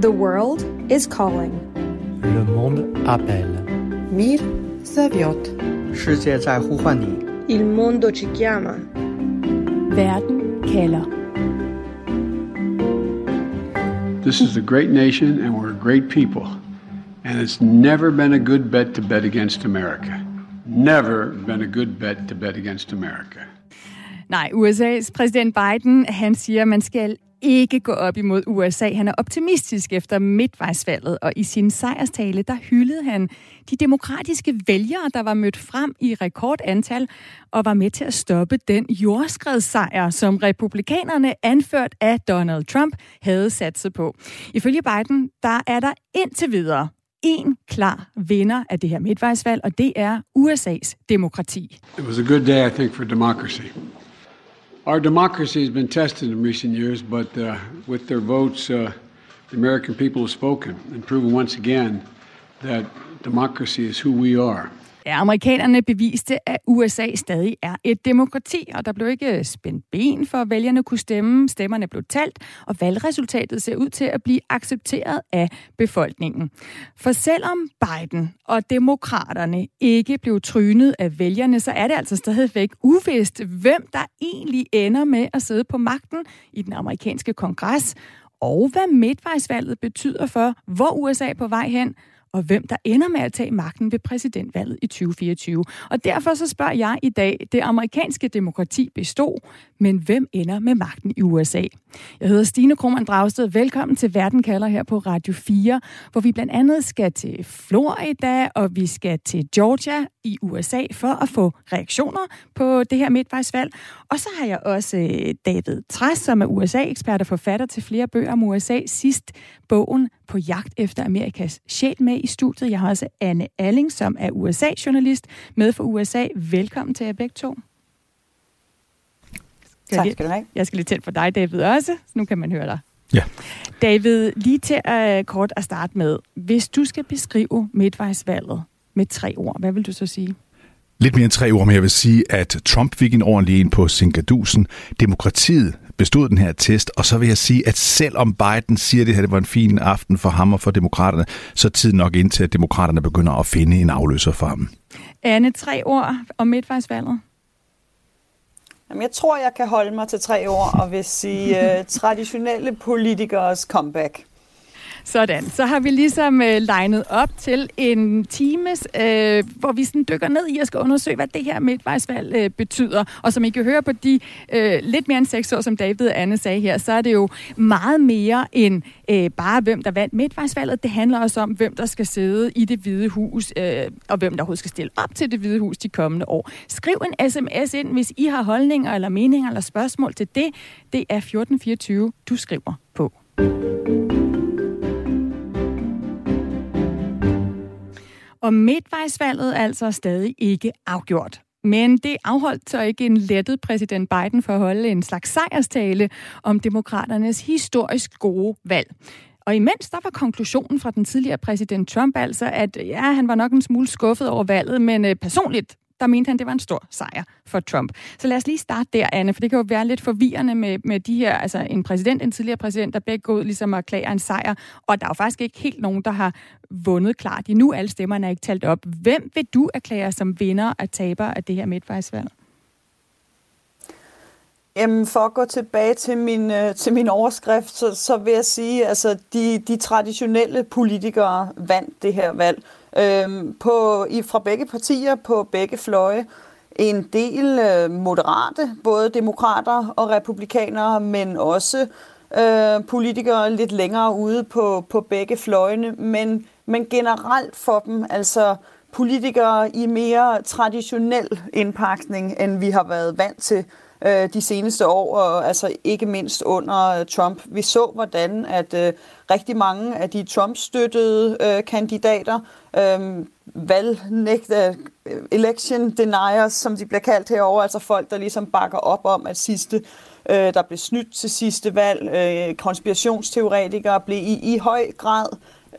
The world is calling. Le monde appelle. Мир зовет. 世界在呼唤你。 Il mondo ci chiama. Verden kalder. This is a great nation and we're a great people. And it's never been a good bet to bet against America. Never been a good bet to bet against America. Nej, USA's præsident Biden, han siger, at man skal ikke gå op imod USA. Han er optimistisk efter midtvejsvalget, og i sin sejrstale, der hyldede han de demokratiske vælgere, der var mødt frem i rekordantal, og var med til at stoppe den jordskredssejr, som republikanerne, anført af Donald Trump, havde sat sig på. Ifølge Biden, der er der indtil videre en klar vinder af det her midtvejsvalg, og det er USA's demokrati. It was a good day, I think, for democracy. Our democracy has been tested in recent years, but uh, with their votes, uh, the American people have spoken and proven once again that democracy is who we are. Ja, amerikanerne beviste, at USA stadig er et demokrati, og der blev ikke spændt ben for, at vælgerne kunne stemme. Stemmerne blev talt, og valgresultatet ser ud til at blive accepteret af befolkningen. For selvom Biden og demokraterne ikke blev trynet af vælgerne, så er det altså stadigvæk uvist, hvem der egentlig ender med at sidde på magten i den amerikanske kongres, og hvad midtvejsvalget betyder for, hvor USA er på vej hen, og hvem der ender med at tage magten ved præsidentvalget i 2024. Og derfor så spørger jeg i dag, det amerikanske demokrati bestod, men hvem ender med magten i USA? Jeg hedder Stine Krohmann Dragsted. Velkommen til Verden kalder her på Radio 4, hvor vi blandt andet skal til Florida, og vi skal til Georgia i USA for at få reaktioner på det her midtvejsvalg. Og så har jeg også øh, David Træs, som er USA-ekspert og forfatter til flere bøger om USA. Sidst bogen på jagt efter Amerikas sjæl med i studiet. Jeg har også Anne Alling, som er USA-journalist med for USA. Velkommen til jer begge to. Tak skal du have. Jeg skal lige tænde for dig, David, også. Så nu kan man høre dig. Ja. David, lige til at, kort at starte med. Hvis du skal beskrive midtvejsvalget med tre ord, hvad vil du så sige? Lidt mere end tre ord, men jeg vil sige, at Trump fik en ordentlig en på Sinkadusen. Demokratiet bestod den her test, og så vil jeg sige, at selvom Biden siger, at det her det var en fin aften for ham og for demokraterne, så er tiden nok ind til, at demokraterne begynder at finde en afløser for ham. Anne, tre ord om midtvejsvalget. Jamen, jeg tror, jeg kan holde mig til tre ord og vil sige uh, traditionelle politikers comeback. Sådan, så har vi ligesom øh, legnet op til en times, øh, hvor vi sådan dykker ned i at skal undersøge, hvad det her midtvejsvalg øh, betyder. Og som I kan høre på de øh, lidt mere end seks år, som David og Anne sagde her, så er det jo meget mere end øh, bare, hvem der vandt midtvejsvalget. Det handler også om, hvem der skal sidde i det hvide hus, øh, og hvem der overhovedet skal stille op til det hvide hus de kommende år. Skriv en sms ind, hvis I har holdninger eller meninger eller spørgsmål til det. Det er 1424, du skriver på. Og midtvejsvalget er altså stadig ikke afgjort. Men det afholdt så ikke en lettet præsident Biden for at holde en slags sejrstale om demokraternes historisk gode valg. Og imens der var konklusionen fra den tidligere præsident Trump altså, at ja, han var nok en smule skuffet over valget, men øh, personligt, der mente han, det var en stor sejr for Trump. Så lad os lige starte der, Anne, for det kan jo være lidt forvirrende med, med de her, altså en præsident, en tidligere præsident, der begge går ud ligesom at erklære en sejr, og der er jo faktisk ikke helt nogen, der har vundet klart. Endnu alle stemmerne er ikke talt op. Hvem vil du erklære som vinder og taber af det her midtvejsvalg? Jamen, for at gå tilbage til min, øh, til min overskrift, så, så vil jeg sige, at altså, de, de traditionelle politikere vandt det her valg øhm, på, i, fra begge partier på begge fløje. En del øh, moderate, både demokrater og republikanere, men også øh, politikere lidt længere ude på, på begge fløjene. Men, men generelt for dem, altså politikere i mere traditionel indpakning, end vi har været vant til øh, de seneste år, og altså ikke mindst under Trump. Vi så, hvordan at øh, rigtig mange af de Trump-støttede øh, kandidater, øh, valgnægte, øh, election deniers, som de bliver kaldt herover, altså folk, der ligesom bakker op om, at sidste øh, der blev snydt til sidste valg, øh, konspirationsteoretikere blev i, i høj grad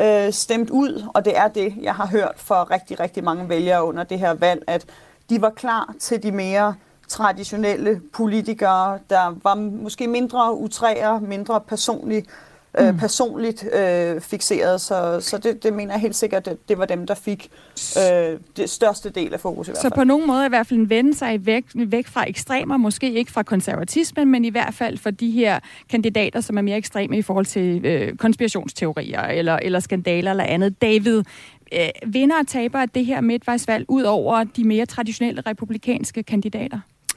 øh, stemt ud, og det er det, jeg har hørt for rigtig, rigtig mange vælgere under det her valg, at de var klar til de mere traditionelle politikere, der var måske mindre utræer, mindre personligt øh, mm. personligt øh, fixeret, så, så det, det mener jeg helt sikkert, at det var dem, der fik øh, det største del af fokus i hvert fald. Så på nogen måde i hvert fald vende sig væk, væk fra ekstremer, måske ikke fra konservatismen, men i hvert fald for de her kandidater, som er mere ekstreme i forhold til øh, konspirationsteorier eller, eller skandaler eller andet. David, øh, vinder og taber det her midtvejsvalg ud over de mere traditionelle republikanske kandidater?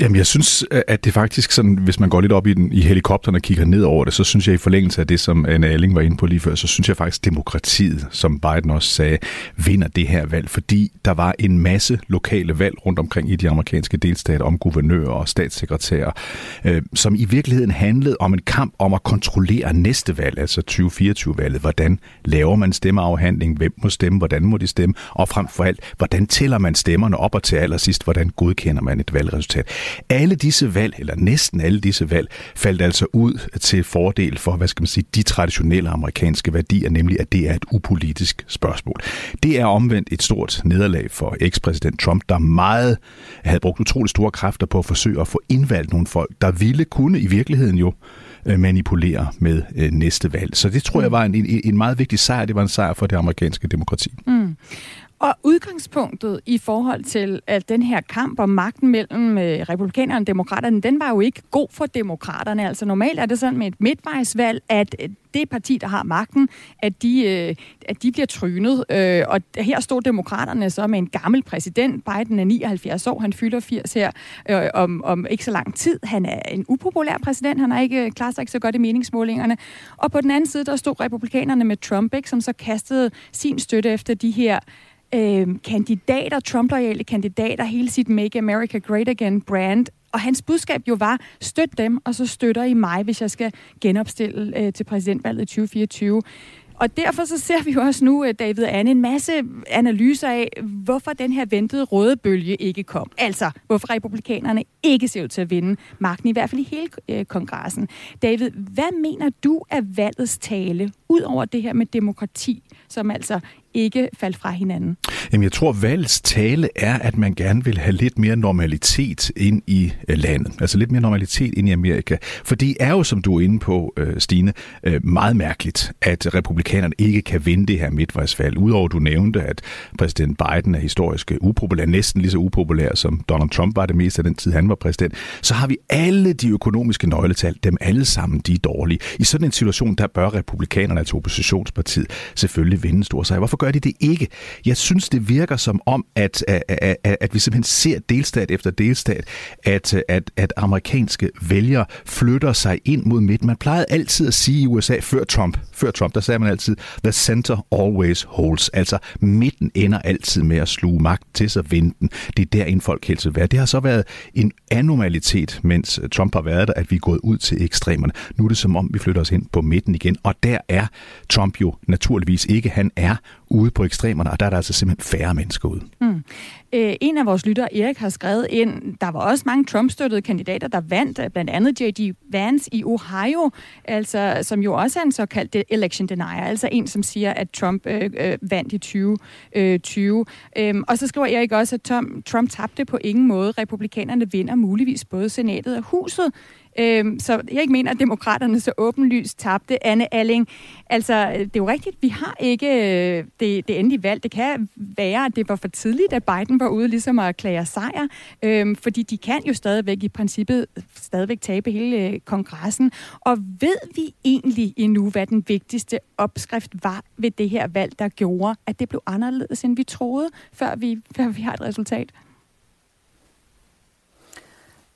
Jamen, jeg synes, at det faktisk sådan, hvis man går lidt op i, den, i helikopteren og kigger ned over det, så synes jeg i forlængelse af det, som Anna Alling var inde på lige før, så synes jeg faktisk, at demokratiet, som Biden også sagde, vinder det her valg, fordi der var en masse lokale valg rundt omkring i de amerikanske delstater om guvernører og statssekretærer, øh, som i virkeligheden handlede om en kamp om at kontrollere næste valg, altså 2024-valget. Hvordan laver man stemmeafhandling? Hvem må stemme? Hvordan må de stemme? Og frem for alt, hvordan tæller man stemmerne op og til allersidst? Hvordan godkender man et valgresultat? Alle disse valg, eller næsten alle disse valg, faldt altså ud til fordel for, hvad skal man sige, de traditionelle amerikanske værdier, nemlig at det er et upolitisk spørgsmål. Det er omvendt et stort nederlag for ekspræsident Trump, der meget havde brugt utrolig store kræfter på at forsøge at få indvalgt nogle folk, der ville kunne i virkeligheden jo øh, manipulere med øh, næste valg. Så det tror jeg var en, en, en meget vigtig sejr. Det var en sejr for det amerikanske demokrati. Mm. Og udgangspunktet i forhold til at den her kamp om magten mellem øh, republikanerne og demokraterne, den var jo ikke god for demokraterne. Altså normalt er det sådan med et midtvejsvalg, at øh, det parti, der har magten, at de, øh, at de bliver trynet. Øh, og her står demokraterne så med en gammel præsident. Biden er 79 år, han fylder 80 her øh, om, om ikke så lang tid. Han er en upopulær præsident, han har ikke øh, klaret sig ikke så godt i meningsmålingerne. Og på den anden side, der stod republikanerne med Trump, ikke, som så kastede sin støtte efter de her øh, kandidater, Trump-loyale kandidater, hele sit Make America Great Again brand. Og hans budskab jo var, støt dem, og så støtter I mig, hvis jeg skal genopstille øh, til præsidentvalget i 2024. Og derfor så ser vi jo også nu, øh, David og Anne, en masse analyser af, hvorfor den her ventede røde bølge ikke kom. Altså, hvorfor republikanerne ikke ser ud til at vinde magten, i hvert fald i hele øh, kongressen. David, hvad mener du af valgets tale, ud over det her med demokrati, som altså ikke faldt fra hinanden? Jamen, jeg tror, valgets tale er, at man gerne vil have lidt mere normalitet ind i øh, landet. Altså lidt mere normalitet ind i Amerika. For det er jo, som du er inde på, øh, Stine, øh, meget mærkeligt, at republikanerne ikke kan vinde det her midtvejsvalg. Udover du nævnte, at præsident Biden er historisk upopulær, næsten lige så upopulær som Donald Trump var det meste af den tid, han var præsident, så har vi alle de økonomiske nøgletal, dem alle sammen, de er dårlige. I sådan en situation, der bør republikanerne, altså oppositionspartiet, selvfølgelig vinde stor sejr. Hvorfor gør de det ikke? Jeg synes, det virker som om, at, at, at, at vi simpelthen ser delstat efter delstat, at, at, at amerikanske vælgere flytter sig ind mod midten. Man plejede altid at sige i USA før Trump, før Trump, der sagde man altid, the center always holds. Altså midten ender altid med at sluge magt til sig vinde. Det er der, en folk helst vil være. Det har så været en anomalitet, mens øh, Trump har været der, at vi er gået ud til ekstremerne. Nu er det som om, vi flytter os ind på midten igen, og der er Trump jo naturligvis ikke. Han er ude på ekstremerne, og der er der altså simpelthen færre mennesker ude. Mm. Øh, en af vores lyttere, Erik, har skrevet ind, der var også mange Trump-støttede kandidater, der vandt, øh, blandt andet J.D. Vance i Ohio, altså, som jo også er en såkaldt øh, election denier, altså en, som siger, at Trump øh, øh, vandt i 2020. Øh, øhm, og så skriver Erik også, at Tom, Trump tabte på ingen måde. Republikanerne vinder muligvis både senatet og huset. Øhm, så jeg ikke mener, at demokraterne så åbenlyst tabte. Anne Alling, altså det er jo rigtigt, vi har ikke øh, det, det endelige valg. Det kan være, at det var for tidligt, at Biden var ude ligesom at klage sejr, øhm, fordi de kan jo stadigvæk i princippet stadigvæk tabe hele øh, kongressen. Og ved vi egentlig endnu, hvad den vigtigste opskrift var ved det her valg, der gjorde, at det blev anderledes, end vi troede, før vi, før vi har et resultat?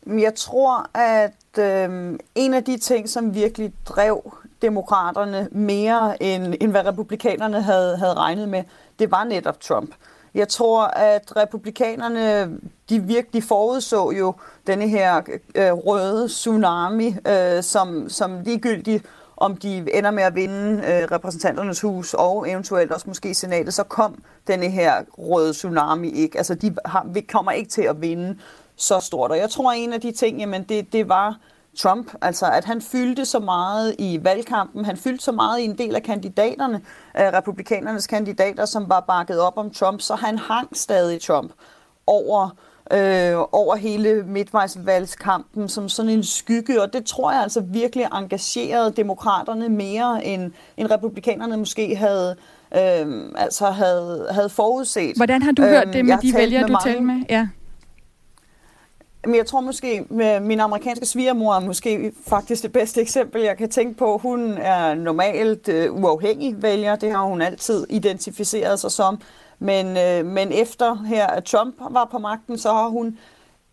Jeg tror, at øh, en af de ting, som virkelig drev demokraterne mere, end, end hvad republikanerne havde, havde regnet med, det var netop Trump. Jeg tror, at republikanerne, de virkelig forudså jo denne her øh, røde tsunami, øh, som, som ligegyldigt om de ender med at vinde øh, repræsentanternes hus og eventuelt også måske senatet, så kom denne her røde tsunami ikke. Altså de har, vi kommer ikke til at vinde så stort. Og jeg tror, at en af de ting, jamen det, det var Trump, altså at han fyldte så meget i valgkampen, han fyldte så meget i en del af kandidaterne, af republikanernes kandidater, som var bakket op om Trump, så han hang stadig Trump over øh, over hele midtvejsvalgskampen som sådan en skygge, og det tror jeg altså virkelig engagerede demokraterne mere, end, end republikanerne måske havde, øh, altså havde, havde forudset. Hvordan har du hørt øhm, det med de vælgere, du talte med? Ja. Men jeg tror måske, med min amerikanske svigermor er måske faktisk det bedste eksempel, jeg kan tænke på. Hun er normalt øh, uafhængig vælger, det har hun altid identificeret sig som. Men, øh, men efter her, at Trump var på magten, så har hun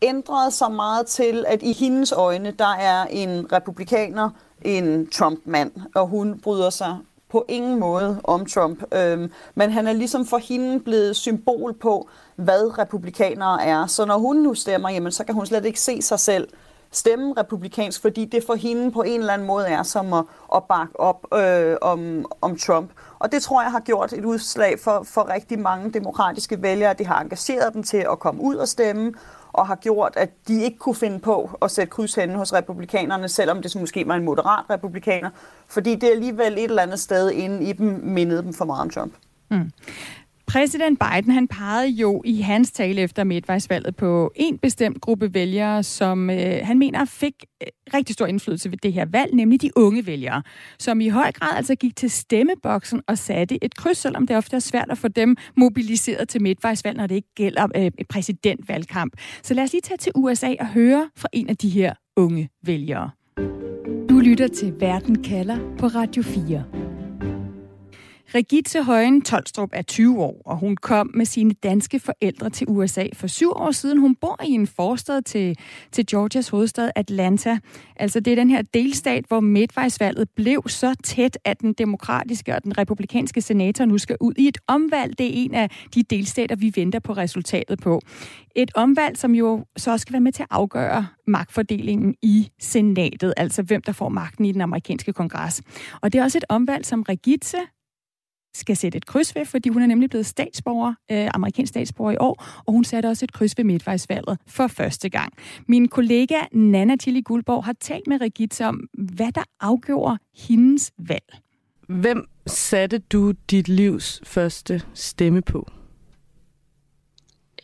ændret sig meget til, at i hendes øjne, der er en republikaner en Trump-mand, og hun bryder sig på ingen måde om Trump. Øhm, men han er ligesom for hende blevet symbol på, hvad republikanere er. Så når hun nu stemmer, jamen, så kan hun slet ikke se sig selv stemme republikansk, fordi det for hende på en eller anden måde er som at, at bakke op øh, om, om Trump. Og det tror jeg har gjort et udslag for, for rigtig mange demokratiske vælgere. Det har engageret dem til at komme ud og stemme, og har gjort, at de ikke kunne finde på at sætte kryds henne hos republikanerne, selvom det måske var en moderat republikaner, fordi det alligevel et eller andet sted inde i dem mindede dem for meget om Trump. Mm. Præsident Biden han pegede jo i hans tale efter midtvejsvalget på en bestemt gruppe vælgere, som øh, han mener fik øh, rigtig stor indflydelse ved det her valg, nemlig de unge vælgere, som i høj grad altså gik til stemmeboksen og satte et kryds, selvom det ofte er svært at få dem mobiliseret til midtvejsvalg, når det ikke gælder øh, et præsidentvalgkamp. Så lad os lige tage til USA og høre fra en af de her unge vælgere. Du lytter til Verden kalder på Radio 4. Regitze Højen Tolstrup er 20 år, og hun kom med sine danske forældre til USA for syv år siden. Hun bor i en forstad til, til Georgias hovedstad Atlanta. Altså det er den her delstat, hvor midtvejsvalget blev så tæt, at den demokratiske og den republikanske senator nu skal ud i et omvalg. Det er en af de delstater, vi venter på resultatet på. Et omvalg, som jo så også skal være med til at afgøre magtfordelingen i senatet, altså hvem der får magten i den amerikanske kongres. Og det er også et omvalg, som Regitze skal sætte et kryds ved, fordi hun er nemlig blevet statsborger, øh, amerikansk statsborger i år, og hun satte også et kryds ved midtvejsvalget for første gang. Min kollega Nana Tilly Guldborg har talt med Regitze om, hvad der afgjorde hendes valg. Hvem satte du dit livs første stemme på?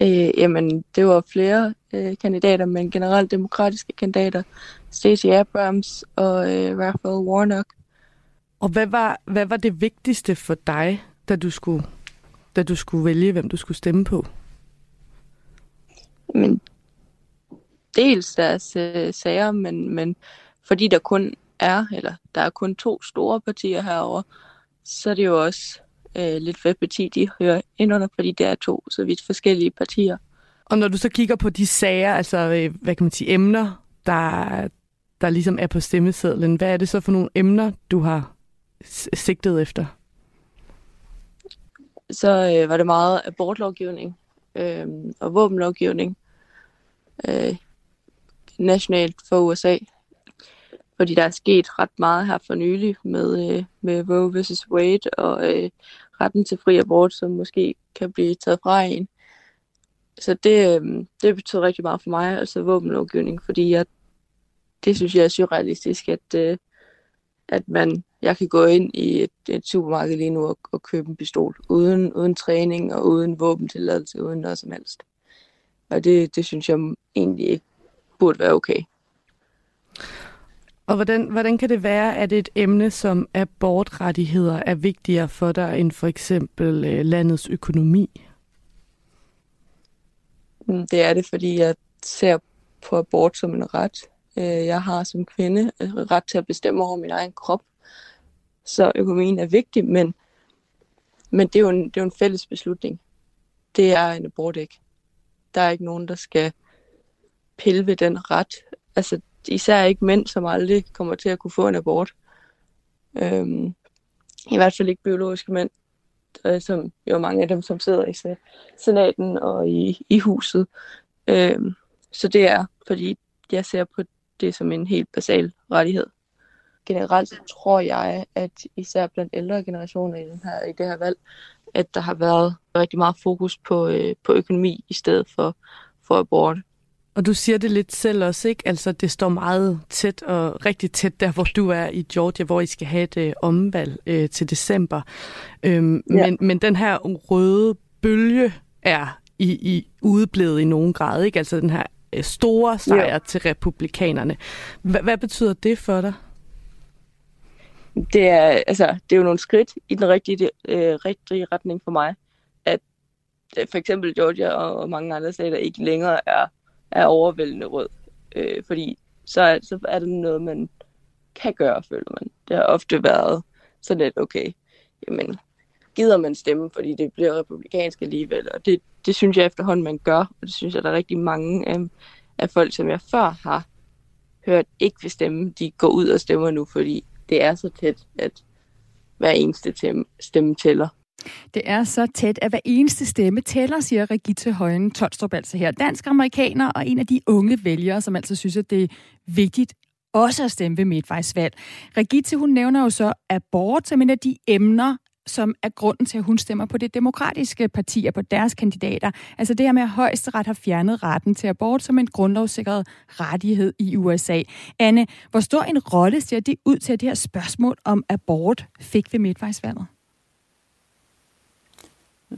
Øh, jamen, det var flere øh, kandidater, men generelt demokratiske kandidater. Stacey Abrams og øh, Raphael Warnock. Og hvad var, hvad var det vigtigste for dig, da du skulle, da du skulle vælge, hvem du skulle stemme på? Men dels deres øh, sager, men, men fordi der kun er, eller der er kun to store partier herover, så er det jo også øh, lidt, hvad parti de hører ind under, fordi det er to så vidt forskellige partier. Og når du så kigger på de sager, altså øh, hvad kan man sige, emner, der, der ligesom er på stemmesedlen, hvad er det så for nogle emner, du har sigtede efter? Så øh, var det meget abortlovgivning øh, og våbenlovgivning øh, nationalt for USA. Fordi der er sket ret meget her for nylig med, øh, med Roe vs. Wade og øh, retten til fri abort, som måske kan blive taget fra en. Så det, øh, det betyder rigtig meget for mig, altså våbenlovgivning, fordi jeg, det synes jeg er surrealistisk, at, øh, at man jeg kan gå ind i et, et supermarked lige nu og, og købe en pistol, uden, uden træning og uden våbentilladelse, uden noget som helst. Og det, det synes jeg egentlig ikke burde være okay. Og hvordan, hvordan kan det være, at et emne som abortrettigheder er vigtigere for dig end for eksempel øh, landets økonomi? Mm, det er det, fordi jeg ser på abort som en ret. Øh, jeg har som kvinde øh, ret til at bestemme over min egen krop så økonomien er vigtig, men, men det, er jo en, det er jo en fælles beslutning. Det er en abort ikke. Der er ikke nogen, der skal pille ved den ret. Altså især ikke mænd, som aldrig kommer til at kunne få en abort. Øhm, I hvert fald ikke biologiske mænd, øh, som jo mange af dem, som sidder i senaten og i, i huset. Øhm, så det er, fordi jeg ser på det som en helt basal rettighed generelt tror jeg, at især blandt ældre generationer i, den her, i det her valg, at der har været rigtig meget fokus på, øh, på økonomi i stedet for, for abort. Og du siger det lidt selv også, ikke? Altså, det står meget tæt og rigtig tæt der, hvor du er i Georgia, hvor I skal have et øh, omvalg øh, til december. Øhm, ja. men, men den her røde bølge er i, i udeblevet i nogen grad, ikke? Altså den her øh, store sejr ja. til republikanerne. H- hvad betyder det for dig? Det er, altså, det er jo nogle skridt i den rigtige, øh, rigtige retning for mig, at øh, for eksempel Georgia og, og mange andre stater ikke længere er, er overvældende rød. Øh, fordi så er, så er det noget, man kan gøre, føler man. Det har ofte været sådan lidt, okay, jamen, gider man stemme, fordi det bliver republikansk alligevel, og det, det synes jeg efterhånden, man gør, og det synes jeg, der er rigtig mange af, af folk, som jeg før har hørt ikke vil stemme, de går ud og stemmer nu, fordi det er så tæt, at hver eneste stemme tæller. Det er så tæt, at hver eneste stemme tæller, siger Regitte Højen Tolstrup altså her. Dansk amerikaner og en af de unge vælgere, som altså synes, at det er vigtigt også at stemme ved midtvejsvalg. Regitte, hun nævner jo så abort som en af de emner, som er grunden til, at hun stemmer på det demokratiske parti og på deres kandidater. Altså det her med, at højesteret har fjernet retten til abort som en grundlovssikret rettighed i USA. Anne, hvor stor en rolle ser det ud til, at det her spørgsmål om abort fik ved midtvejsvalget?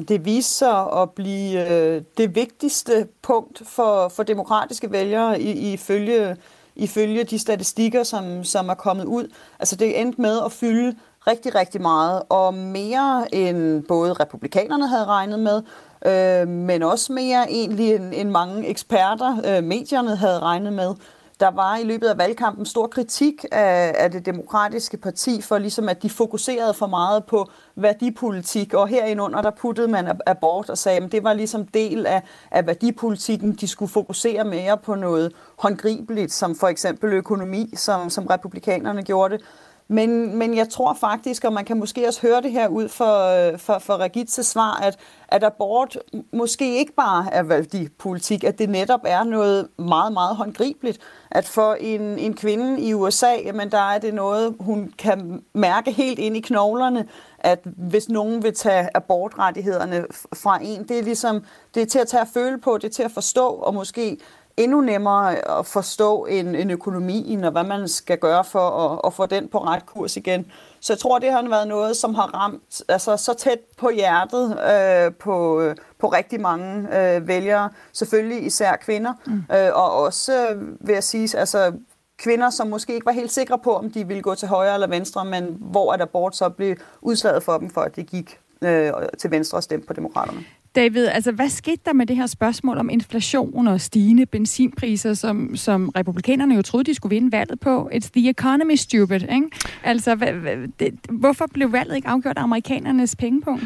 Det viser sig at blive øh, det vigtigste punkt for, for demokratiske vælgere i, ifølge, ifølge de statistikker, som, som er kommet ud. Altså det endte med at fylde rigtig, rigtig meget, og mere end både republikanerne havde regnet med, øh, men også mere egentlig end, end mange eksperter, øh, medierne havde regnet med. Der var i løbet af valgkampen stor kritik af, af det demokratiske parti for ligesom, at de fokuserede for meget på værdipolitik, og herindunder der puttede man abort og sagde, at det var ligesom del af, af værdipolitikken. De skulle fokusere mere på noget håndgribeligt, som for eksempel økonomi, som, som republikanerne gjorde det. Men, men jeg tror faktisk, og man kan måske også høre det her ud for, øh, for, for Regitze svar, at, at abort måske ikke bare er værdipolitik, at det netop er noget meget, meget håndgribeligt. At for en, en kvinde i USA, jamen der er det noget, hun kan mærke helt ind i knoglerne, at hvis nogen vil tage abortrettighederne fra en, det er ligesom, det er til at tage at føle på, det er til at forstå, og måske endnu nemmere at forstå en, en økonomi, og hvad man skal gøre for at, at få den på ret kurs igen. Så jeg tror, det har været noget, som har ramt altså, så tæt på hjertet øh, på, på rigtig mange øh, vælgere. Selvfølgelig især kvinder, mm. øh, og også, øh, vil jeg sige, altså, kvinder, som måske ikke var helt sikre på, om de ville gå til højre eller venstre, men hvor at abort så blev udslaget for dem, for at det gik øh, til venstre og stemte på demokraterne. David, altså hvad skete der med det her spørgsmål om inflation og stigende benzinpriser, som, som republikanerne jo troede, de skulle vinde valget på? It's the economy stupid, ikke? Altså, hvad, hvad, det, hvorfor blev valget ikke afgjort af amerikanernes pengepunkt?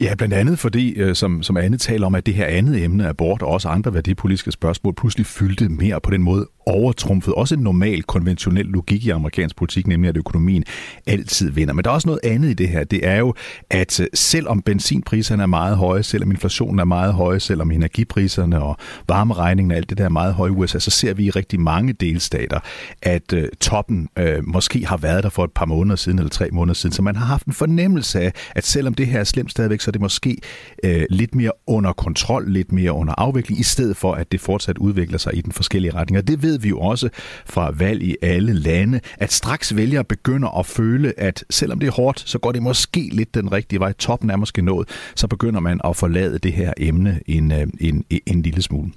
Ja, blandt andet fordi, øh, som, som Anne taler om, at det her andet emne, abort og også andre værdipolitiske spørgsmål, pludselig fyldte mere på den måde overtrumfet også en normal, konventionel logik i amerikansk politik, nemlig at økonomien altid vinder. Men der er også noget andet i det her. Det er jo, at øh, selvom benzinpriserne er meget høje, selvom inflationen er meget høj, selvom energipriserne og varmeregningen og alt det der er meget høje i USA, så ser vi i rigtig mange delstater, at øh, toppen øh, måske har været der for et par måneder siden eller tre måneder siden. Så man har haft en fornemmelse af, at selvom det her er slemt stadigvæk, så er det måske øh, lidt mere under kontrol, lidt mere under afvikling, i stedet for at det fortsat udvikler sig i den forskellige retning. Og det ved vi jo også fra valg i alle lande, at straks vælgere begynder at føle, at selvom det er hårdt, så går det måske lidt den rigtige vej. Toppen er måske nået. Så begynder man at forlade det her emne en, en, en, en lille smule.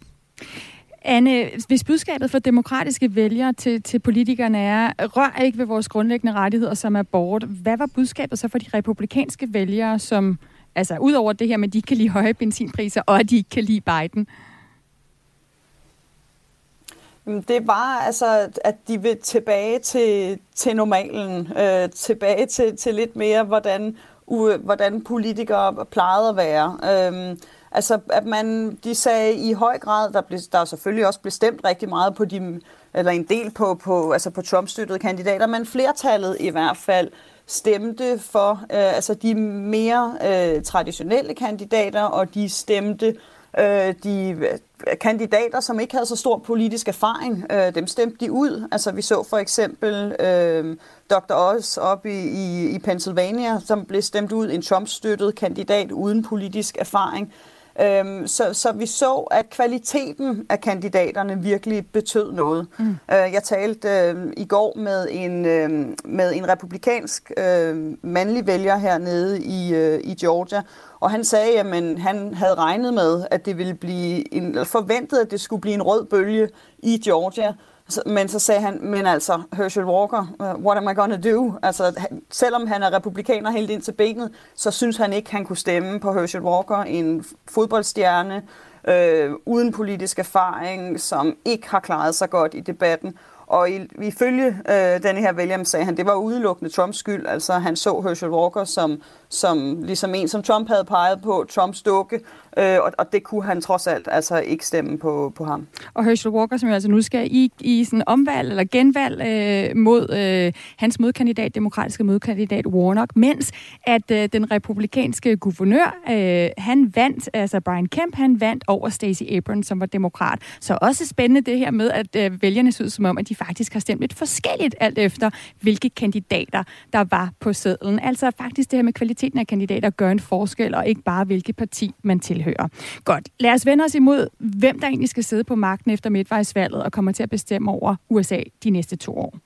Anne, hvis budskabet for demokratiske vælgere til, til politikerne er, rør ikke ved vores grundlæggende rettigheder som abort, hvad var budskabet så for de republikanske vælgere, som, altså ud over det her med, at de ikke kan lide høje benzinpriser, og at de ikke kan lide Biden? Det var altså, at de vil tilbage til, til normalen, øh, tilbage til, til lidt mere, hvordan, u, hvordan politikere plejede at være. Øh, altså, at man, de sagde i høj grad, der, blev, der selvfølgelig også blev stemt rigtig meget på de, eller en del på, på, altså på Trump-støttede kandidater, men flertallet i hvert fald stemte for øh, altså de mere øh, traditionelle kandidater, og de stemte øh, de øh, kandidater, som ikke havde så stor politisk erfaring, øh, dem stemte de ud. Altså vi så for eksempel øh, Dr. Oz op i, i, i Pennsylvania, som blev stemt ud, en Trump-støttet kandidat uden politisk erfaring. Øhm, så, så vi så, at kvaliteten af kandidaterne virkelig betød noget. Mm. Øh, jeg talte øh, i går med en, øh, med en republikansk øh, mandlig vælger hernede i, øh, i Georgia, og han sagde, at han havde regnet med, at det ville blive en, forventet, at det skulle blive en rød bølge i Georgia. Men så sagde han, men altså, Herschel Walker, uh, what am I gonna do? Altså, selvom han er republikaner helt ind til benet, så synes han ikke, han kunne stemme på Herschel Walker, en fodboldstjerne, øh, uden politisk erfaring, som ikke har klaret sig godt i debatten. Og ifølge øh, denne her Williams sagde han, det var udelukkende Trumps skyld. Altså han så Herschel Walker som, som ligesom en, som Trump havde peget på, Trumps dukke, øh, og, og det kunne han trods alt altså ikke stemme på, på ham. Og Herschel Walker, som jo altså nu skal i, i sådan omvalg eller genvalg øh, mod øh, hans modkandidat, demokratiske modkandidat Warnock, mens at øh, den republikanske guvernør, øh, han vandt, altså Brian Kemp, han vandt over Stacey Abrams, som var demokrat. Så også spændende det her med, at øh, vælgerne så ud som om, at de faktisk har stemt lidt forskelligt alt efter, hvilke kandidater der var på sedlen. Altså faktisk det her med kvaliteten af kandidater gør en forskel, og ikke bare hvilket parti man tilhører. Godt, lad os vende os imod, hvem der egentlig skal sidde på magten efter midtvejsvalget og kommer til at bestemme over USA de næste to år.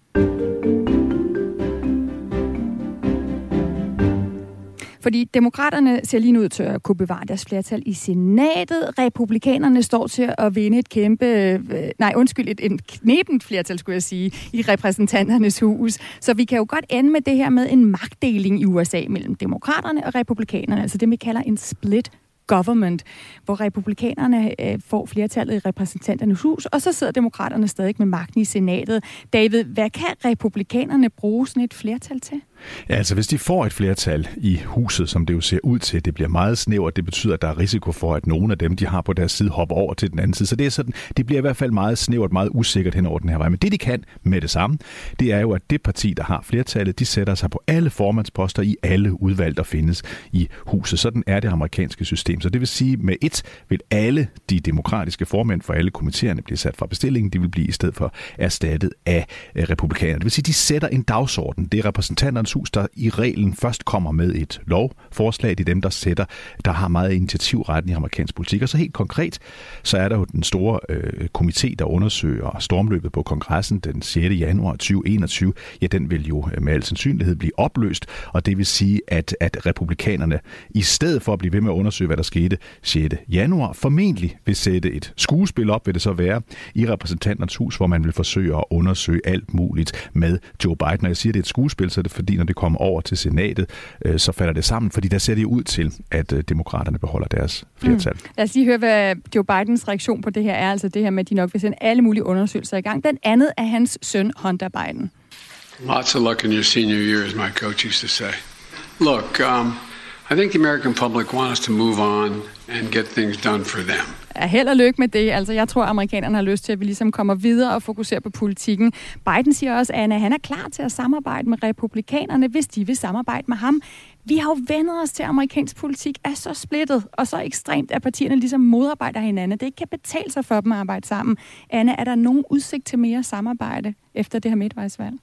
Fordi demokraterne ser lige nu ud til at kunne bevare deres flertal i senatet. Republikanerne står til at vinde et kæmpe, øh, nej undskyld, et, et knebent flertal, skulle jeg sige, i repræsentanternes hus. Så vi kan jo godt ende med det her med en magtdeling i USA mellem demokraterne og republikanerne, altså det, vi kalder en split government, hvor republikanerne øh, får flertallet i repræsentanternes hus, og så sidder demokraterne stadig med magten i senatet. David, hvad kan republikanerne bruge sådan et flertal til? Ja, altså hvis de får et flertal i huset, som det jo ser ud til, det bliver meget snævert, det betyder, at der er risiko for, at nogle af dem, de har på deres side, hopper over til den anden side. Så det er sådan, det bliver i hvert fald meget snævert, meget usikkert hen over den her vej. Men det, de kan med det samme, det er jo, at det parti, der har flertallet, de sætter sig på alle formandsposter i alle udvalg, der findes i huset. Sådan er det amerikanske system. Så det vil sige, med et vil alle de demokratiske formænd for alle komitéerne blive sat fra bestillingen. De vil blive i stedet for erstattet af øh, republikanerne. Det vil sige, de sætter en dagsorden. Det er repræsentanterne hus, der i reglen først kommer med et lovforslag. Det er dem, der sætter, der har meget initiativretten i amerikansk politik. Og så helt konkret, så er der jo den store øh, komité, der undersøger stormløbet på kongressen den 6. januar 2021. Ja, den vil jo øh, med al sandsynlighed blive opløst, og det vil sige, at, at republikanerne i stedet for at blive ved med at undersøge, hvad der skete 6. januar, formentlig vil sætte et skuespil op, vil det så være, i repræsentanternes hus, hvor man vil forsøge at undersøge alt muligt med Joe Biden. Og jeg siger, at det er et skuespil, så er det fordi, når det kommer over til senatet, øh, så falder det sammen, fordi der ser det ud til, at øh, demokraterne beholder deres flertal. Mm. Lad os lige høre, hvad Joe Bidens reaktion på det her er, altså det her med, at de nok vil sende alle mulige undersøgelser i gang. Den andet er hans søn, Hunter Biden. Lots of luck in your senior year, as my coach used to say. Look, um, I think the American public want us to move on and get things done for them er held og lykke med det. Altså, jeg tror, at amerikanerne har lyst til, at vi ligesom kommer videre og fokuserer på politikken. Biden siger også, at han er klar til at samarbejde med republikanerne, hvis de vil samarbejde med ham. Vi har jo vendet os til, at amerikansk politik er så splittet og så ekstremt, at partierne ligesom modarbejder hinanden. Det ikke kan betale sig for dem at arbejde sammen. Anne, er der nogen udsigt til mere samarbejde efter det her midtvejsvalg?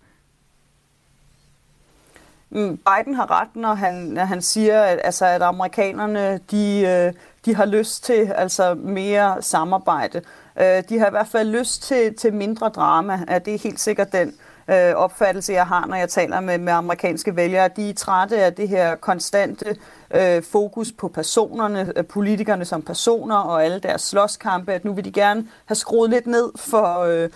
Mm, Biden har ret, når han, når han siger, at, altså, at amerikanerne de, øh, de har lyst til altså, mere samarbejde. Øh, de har i hvert fald lyst til, til mindre drama. Det er helt sikkert den øh, opfattelse, jeg har, når jeg taler med, med amerikanske vælgere. De er trætte af det her konstante øh, fokus på personerne, øh, politikerne som personer og alle deres slåskampe, at nu vil de gerne have skruet lidt ned for, øh,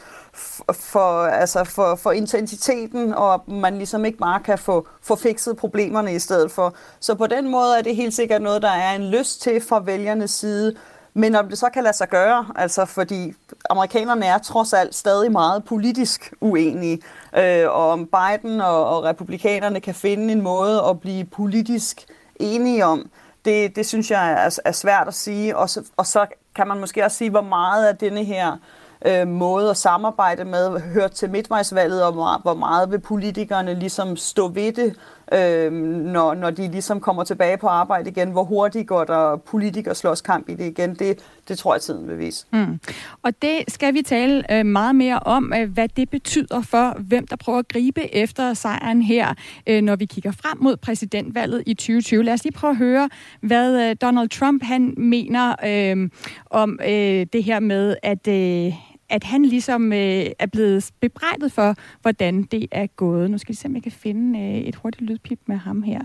for, altså for, for intensiteten, og man ligesom ikke bare kan få, få fikset problemerne i stedet for. Så på den måde er det helt sikkert noget, der er en lyst til fra vælgernes side, men om det så kan lade sig gøre, altså fordi amerikanerne er trods alt stadig meget politisk uenige, øh, og om Biden og, og republikanerne kan finde en måde at blive politisk enige om, det, det synes jeg er, er svært at sige. Og så, og så kan man måske også sige, hvor meget af denne her øh, Øh, måde at samarbejde med hørt til midtvejsvalget, og hvor meget vil politikerne ligesom stå ved det, øh, når, når de ligesom kommer tilbage på arbejde igen. Hvor hurtigt går der politikere slås kamp i det igen, det, det tror jeg tiden vil vise. Mm. Og det skal vi tale øh, meget mere om, øh, hvad det betyder for, hvem der prøver at gribe efter sejren her, øh, når vi kigger frem mod præsidentvalget i 2020. Lad os lige prøve at høre, hvad øh, Donald Trump han mener øh, om øh, det her med, at... Øh, at han ligesom øh, er blevet bebrejdet for, hvordan det er gået. Nu skal vi se, om jeg kan finde øh, et hurtigt lydpip med ham her.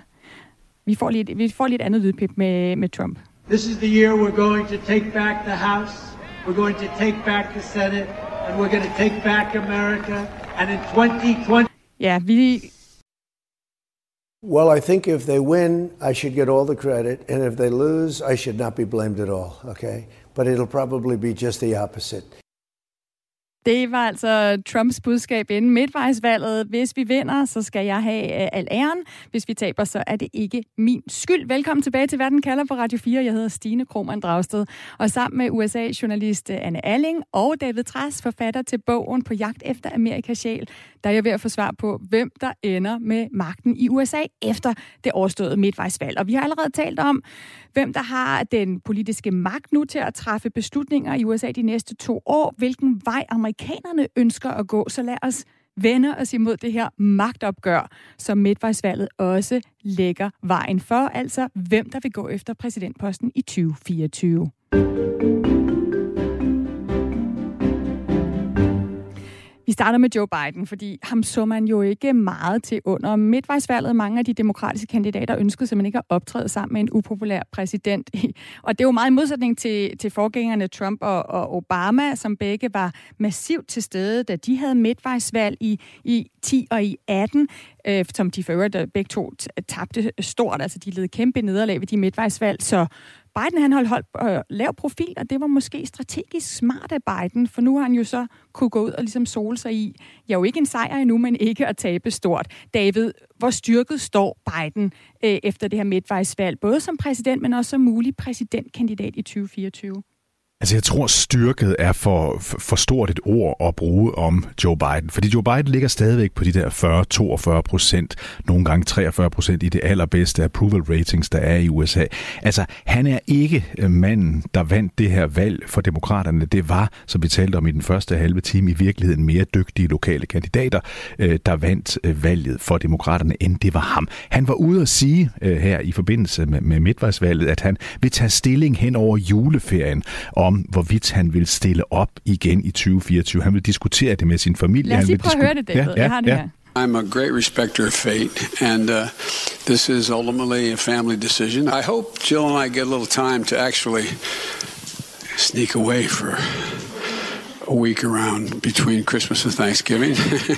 Vi får lige, vi får lige et andet lydpip med, med Trump. This is the year we're going to take back the House, we're going to take back the Senate, and we're going to take back America. And in 2020... Ja, vi Well, I think if they win, I should get all the credit, and if they lose, I should not be blamed at all, okay? But it'll probably be just the opposite. Det var altså Trumps budskab inden midtvejsvalget. Hvis vi vinder, så skal jeg have øh, al æren. Hvis vi taber, så er det ikke min skyld. Velkommen tilbage til Verden kalder på Radio 4. Jeg hedder Stine Krohmann Dragsted. Og sammen med USA-journalist øh, Anne Alling og David Træs, forfatter til bogen På jagt efter Amerikas sjæl, der er jeg ved at få svar på, hvem der ender med magten i USA efter det overståede midtvejsvalg. Og vi har allerede talt om, hvem der har den politiske magt nu til at træffe beslutninger i USA de næste to år, hvilken vej amerikanerne ønsker at gå. Så lad os vende os imod det her magtopgør, som midtvejsvalget også lægger vejen for, altså hvem der vil gå efter præsidentposten i 2024. Vi starter med Joe Biden, fordi ham så man jo ikke meget til under midtvejsvalget. Mange af de demokratiske kandidater ønskede simpelthen ikke at optræde sammen med en upopulær præsident. Og det er jo meget i modsætning til, til forgængerne Trump og, og Obama, som begge var massivt til stede, da de havde midtvejsvalg i, i 10 og i 18, øh, som de for øvrigt øh, begge to tabte stort. Altså de led kæmpe nederlag ved de midtvejsvalg, så Biden han holdt, holdt øh, lav profil, og det var måske strategisk smart af Biden, for nu har han jo så kunne gå ud og ligesom sole sig i, jeg er jo ikke en sejr endnu, men ikke at tabe stort. David, hvor styrket står Biden øh, efter det her midtvejsvalg, både som præsident, men også som mulig præsidentkandidat i 2024? Altså jeg tror, styrket er for, for, stort et ord at bruge om Joe Biden. Fordi Joe Biden ligger stadigvæk på de der 40-42 procent, nogle gange 43 procent i det allerbedste approval ratings, der er i USA. Altså han er ikke øh, manden, der vandt det her valg for demokraterne. Det var, som vi talte om i den første halve time, i virkeligheden mere dygtige lokale kandidater, øh, der vandt øh, valget for demokraterne, end det var ham. Han var ude at sige her i forbindelse med, med midtvejsvalget, at han vil tage stilling hen over juleferien om om, hvorvidt han vil stille op igen i 2024. Han vil diskutere det med sin familie. Lad os lige prøve at høre det, David. Ja, ja, Jeg har det ja. her. I'm a great respecter of fate, and uh, this is ultimately a family decision. I hope Jill and I get a little time to actually sneak away for a week around between Christmas and Thanksgiving.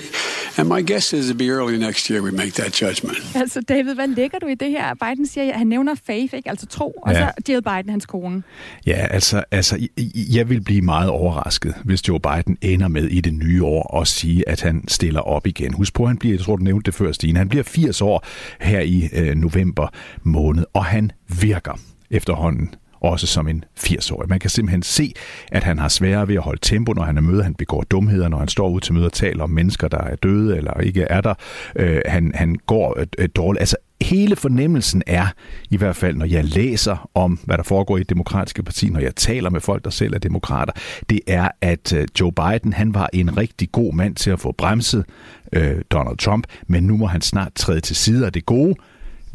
and my guess is it'll be early next year we make that judgment. Altså David, hvad lægger du i det her? Biden siger, at han nævner faith, ikke? altså tro, og ja. så Jill Biden, hans kone. Ja, altså, altså jeg vil blive meget overrasket, hvis Joe Biden ender med i det nye år og sige, at han stiller op igen. Husk på, han bliver, jeg tror du nævnte det før, Stine, han bliver 80 år her i øh, november måned, og han virker efterhånden også som en 80-årig. Man kan simpelthen se, at han har sværere ved at holde tempo, når han er møde. Han begår dumheder, når han står ud til møder og taler om mennesker, der er døde eller ikke er der. Øh, han, han går øh, øh, dårligt. Altså hele fornemmelsen er, i hvert fald når jeg læser om, hvad der foregår i et demokratiske parti, når jeg taler med folk, der selv er demokrater, det er, at øh, Joe Biden, han var en rigtig god mand til at få bremset øh, Donald Trump, men nu må han snart træde til side af det gode,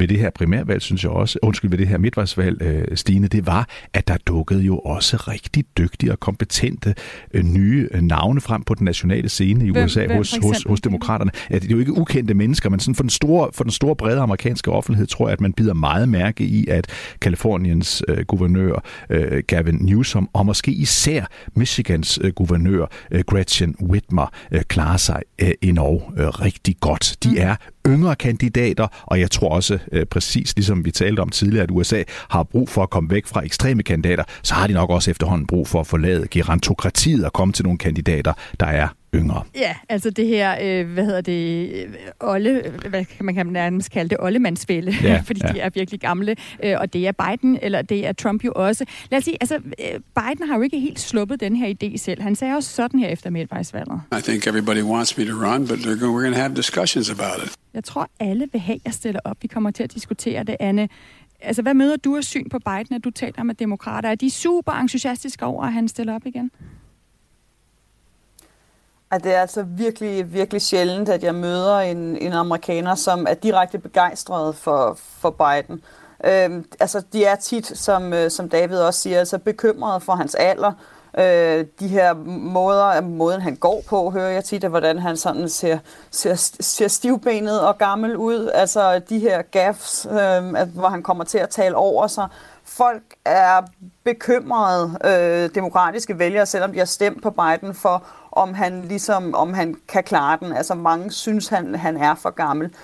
ved det her primærvalg, synes jeg også, undskyld, ved det her midtvejsvalg, øh, Stine, det var, at der dukkede jo også rigtig dygtige og kompetente øh, nye øh, navne frem på den nationale scene i hvem, USA hvem, hos, hos, hos demokraterne. Ja, det er jo ikke ukendte mennesker, men sådan for den store, for den store brede amerikanske offentlighed tror jeg, at man bider meget mærke i, at Kaliforniens øh, guvernør øh, Gavin Newsom, og måske især Michigans øh, guvernør øh, Gretchen Whitmer, øh, klarer sig øh, endnu øh, rigtig godt. De mm. er yngre kandidater, og jeg tror også øh, præcis ligesom vi talte om tidligere, at USA har brug for at komme væk fra ekstreme kandidater, så har de nok også efterhånden brug for at forlade gerantokratiet og komme til nogle kandidater, der er yngre. Ja, altså det her, øh, hvad hedder det, Olle, hvad kan man kan nærmest kalde det, Ollemandsfælde, ja, fordi ja. de er virkelig gamle, øh, og det er Biden, eller det er Trump jo også. Lad os sige, altså øh, Biden har jo ikke helt sluppet den her idé selv. Han sagde også sådan her efter midtvejsvalget. I think everybody wants me to run, but we're going to have discussions about it. Jeg tror, alle vil have, at jeg stiller op. Vi kommer til at diskutere det, Anne. Altså, hvad møder du af syn på Biden, når du taler med demokrater? Er de super entusiastiske over, at han stiller op igen? At det er altså virkelig, virkelig sjældent, at jeg møder en, en amerikaner, som er direkte begejstret for, for Biden. Øhm, altså, de er tit, som, øh, som David også siger, altså bekymrede for hans alder. Øh, de her måder, måden han går på, hører jeg tit, af hvordan han sådan ser, ser, ser stivbenet og gammel ud. Altså de her gaffs, øh, hvor han kommer til at tale over sig. Folk er bekymrede, øh, demokratiske vælgere, selvom de har stemt på Biden for, om han ligesom, om han kan klare den. Altså mange synes, han, han er for gammel.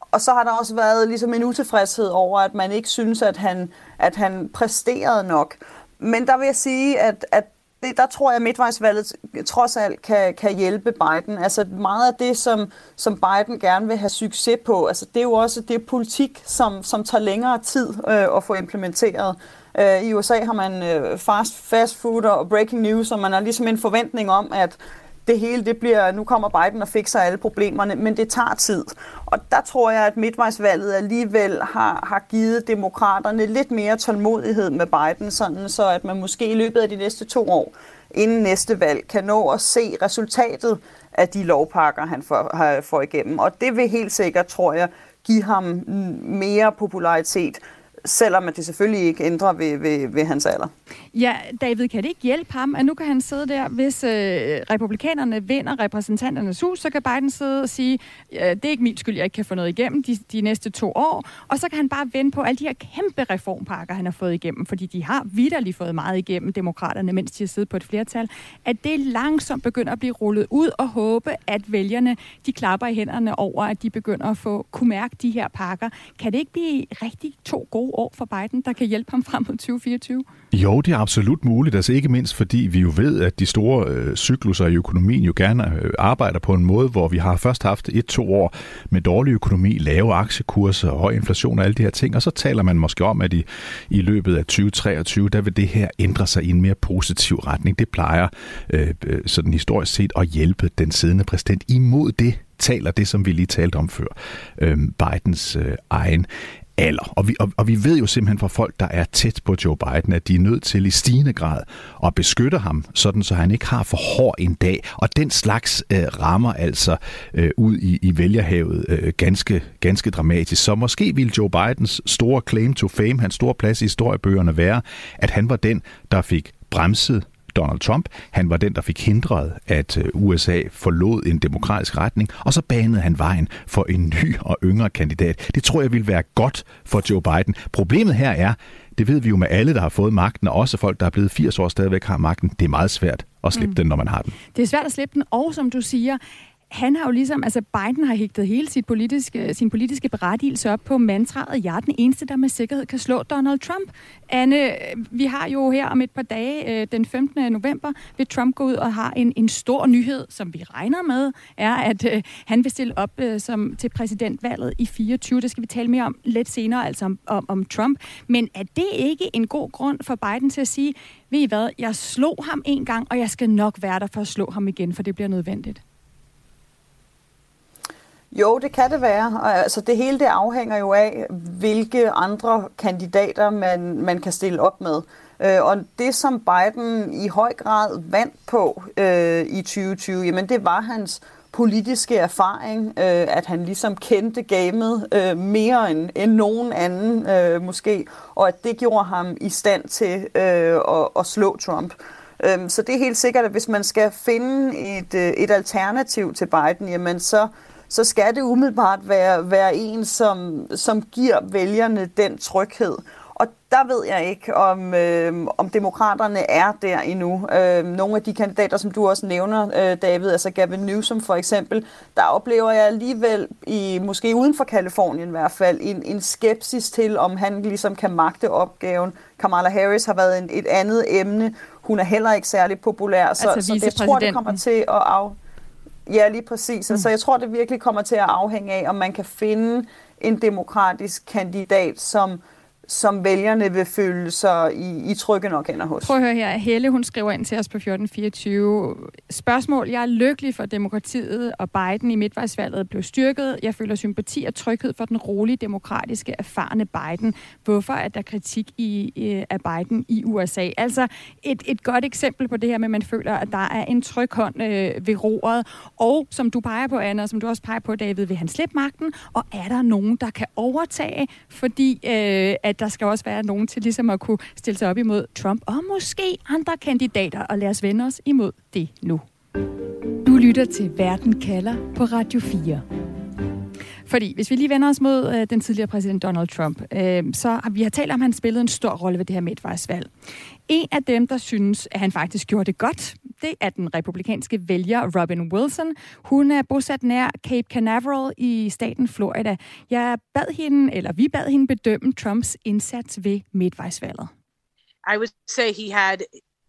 Og så har der også været ligesom en utilfredshed over, at man ikke synes, at han, at han præsterede nok. Men der vil jeg sige, at, at det, der tror jeg, at midtvejsvalget trods alt kan, kan hjælpe Biden. Altså meget af det, som, som Biden gerne vil have succes på, altså det er jo også det politik, som, som tager længere tid øh, at få implementeret. Øh, I USA har man øh, fast, fast food og breaking news, og man har ligesom en forventning om, at det hele det bliver, nu kommer Biden og fikser alle problemerne, men det tager tid. Og der tror jeg, at midtvejsvalget alligevel har, har givet demokraterne lidt mere tålmodighed med Biden, sådan så at man måske i løbet af de næste to år, inden næste valg, kan nå at se resultatet af de lovpakker, han får, får igennem. Og det vil helt sikkert, tror jeg, give ham mere popularitet selvom det selvfølgelig ikke ændrer ved, ved, ved hans alder. Ja, David, kan det ikke hjælpe ham, at nu kan han sidde der, hvis øh, republikanerne vinder repræsentanternes hus, så kan Biden sidde og sige, øh, det er ikke min skyld, jeg ikke kan få noget igennem de, de næste to år, og så kan han bare vende på alle de her kæmpe reformpakker, han har fået igennem, fordi de har vidderligt fået meget igennem, demokraterne, mens de har siddet på et flertal, at det langsomt begynder at blive rullet ud og håbe, at vælgerne, de klapper i hænderne over, at de begynder at få kunne mærke de her pakker. Kan det ikke blive rigtig to gode år for Biden, der kan hjælpe ham frem mod 2024? Jo, det er absolut muligt. Altså ikke mindst fordi vi jo ved, at de store øh, cykluser i økonomien jo gerne øh, arbejder på en måde, hvor vi har først haft et-to år med dårlig økonomi, lave aktiekurser, høj inflation og alle de her ting, og så taler man måske om, at i, i løbet af 2023, der vil det her ændre sig i en mere positiv retning. Det plejer øh, øh sådan historisk set at hjælpe den siddende præsident imod det taler det, som vi lige talte om før, øh, Bidens øh, egen alder. Og vi, og, og vi ved jo simpelthen fra folk, der er tæt på Joe Biden, at de er nødt til i stigende grad at beskytte ham, sådan så han ikke har for hård en dag. Og den slags øh, rammer altså øh, ud i, i vælgerhavet øh, ganske, ganske dramatisk. Så måske ville Joe Bidens store claim to fame, hans store plads i historiebøgerne være, at han var den, der fik bremset Donald Trump. Han var den, der fik hindret, at øh, USA forlod en demokratisk retning, og så banede han vejen for en ny og yngre kandidat. Det tror jeg ville være godt for Joe Biden. Problemet her er, det ved vi jo med alle, der har fået magten, og også folk, der er blevet 80 år stadigvæk har magten. Det er meget svært at slippe mm. den, når man har den. Det er svært at slippe den, og som du siger, han har jo ligesom, altså Biden har hægtet hele sit politiske, sin politiske berettigelse op på mantraet, jeg er den eneste, der med sikkerhed kan slå Donald Trump. Anne, vi har jo her om et par dage, øh, den 15. november, vil Trump gå ud og har en, en stor nyhed, som vi regner med, er, at øh, han vil stille op øh, som, til præsidentvalget i 24. Det skal vi tale mere om lidt senere, altså om, om, om Trump. Men er det ikke en god grund for Biden til at sige, ved I hvad, jeg slog ham en gang, og jeg skal nok være der for at slå ham igen, for det bliver nødvendigt? Jo, det kan det være. Altså, det hele det afhænger jo af, hvilke andre kandidater man, man kan stille op med. Øh, og det, som Biden i høj grad vandt på øh, i 2020, jamen det var hans politiske erfaring, øh, at han ligesom kendte gamet øh, mere end, end nogen anden øh, måske, og at det gjorde ham i stand til øh, at, at slå Trump. Øh, så det er helt sikkert, at hvis man skal finde et, øh, et alternativ til Biden, jamen så så skal det umiddelbart være, være en, som, som giver vælgerne den tryghed. Og der ved jeg ikke, om, øh, om demokraterne er der endnu. Øh, nogle af de kandidater, som du også nævner, øh, David, altså Gavin Newsom for eksempel, der oplever jeg alligevel, i måske uden for Kalifornien i hvert fald, en, en skepsis til, om han ligesom kan magte opgaven. Kamala Harris har været en, et andet emne. Hun er heller ikke særlig populær, så, altså, så det tror, det kommer til at af, Ja, lige præcis. Mm. Altså, jeg tror, det virkelig kommer til at afhænge af, om man kan finde en demokratisk kandidat, som som vælgerne vil føle sig i, i trygge nok hænder hos. Prøv at høre her. Helle, hun skriver ind til os på 1424. Spørgsmål. Jeg er lykkelig for demokratiet, og Biden i midtvejsvalget blev styrket. Jeg føler sympati og tryghed for den rolige, demokratiske, erfarne Biden. Hvorfor er der kritik i, af Biden i USA? Altså et, et godt eksempel på det her med, at man føler, at der er en tryg hånd øh, ved roret. Og som du peger på, Anna, og som du også peger på, David, vil han slippe magten? Og er der nogen, der kan overtage? Fordi øh, at der skal også være nogen til ligesom at kunne stille sig op imod Trump, og måske andre kandidater, og lad os vende os imod det nu. Du lytter til Verden kalder på Radio 4. Fordi hvis vi lige vender os mod øh, den tidligere præsident Donald Trump, øh, så har vi har talt om, at han spillede en stor rolle ved det her midtvejsvalg. En af dem, der synes, at han faktisk gjorde det godt, det er den republikanske vælger Robin Wilson. Hun er bosat nær Cape Canaveral i staten Florida. Jeg bad hende, eller vi bad hende bedømme Trumps indsats ved midtvejsvalget. I would say he had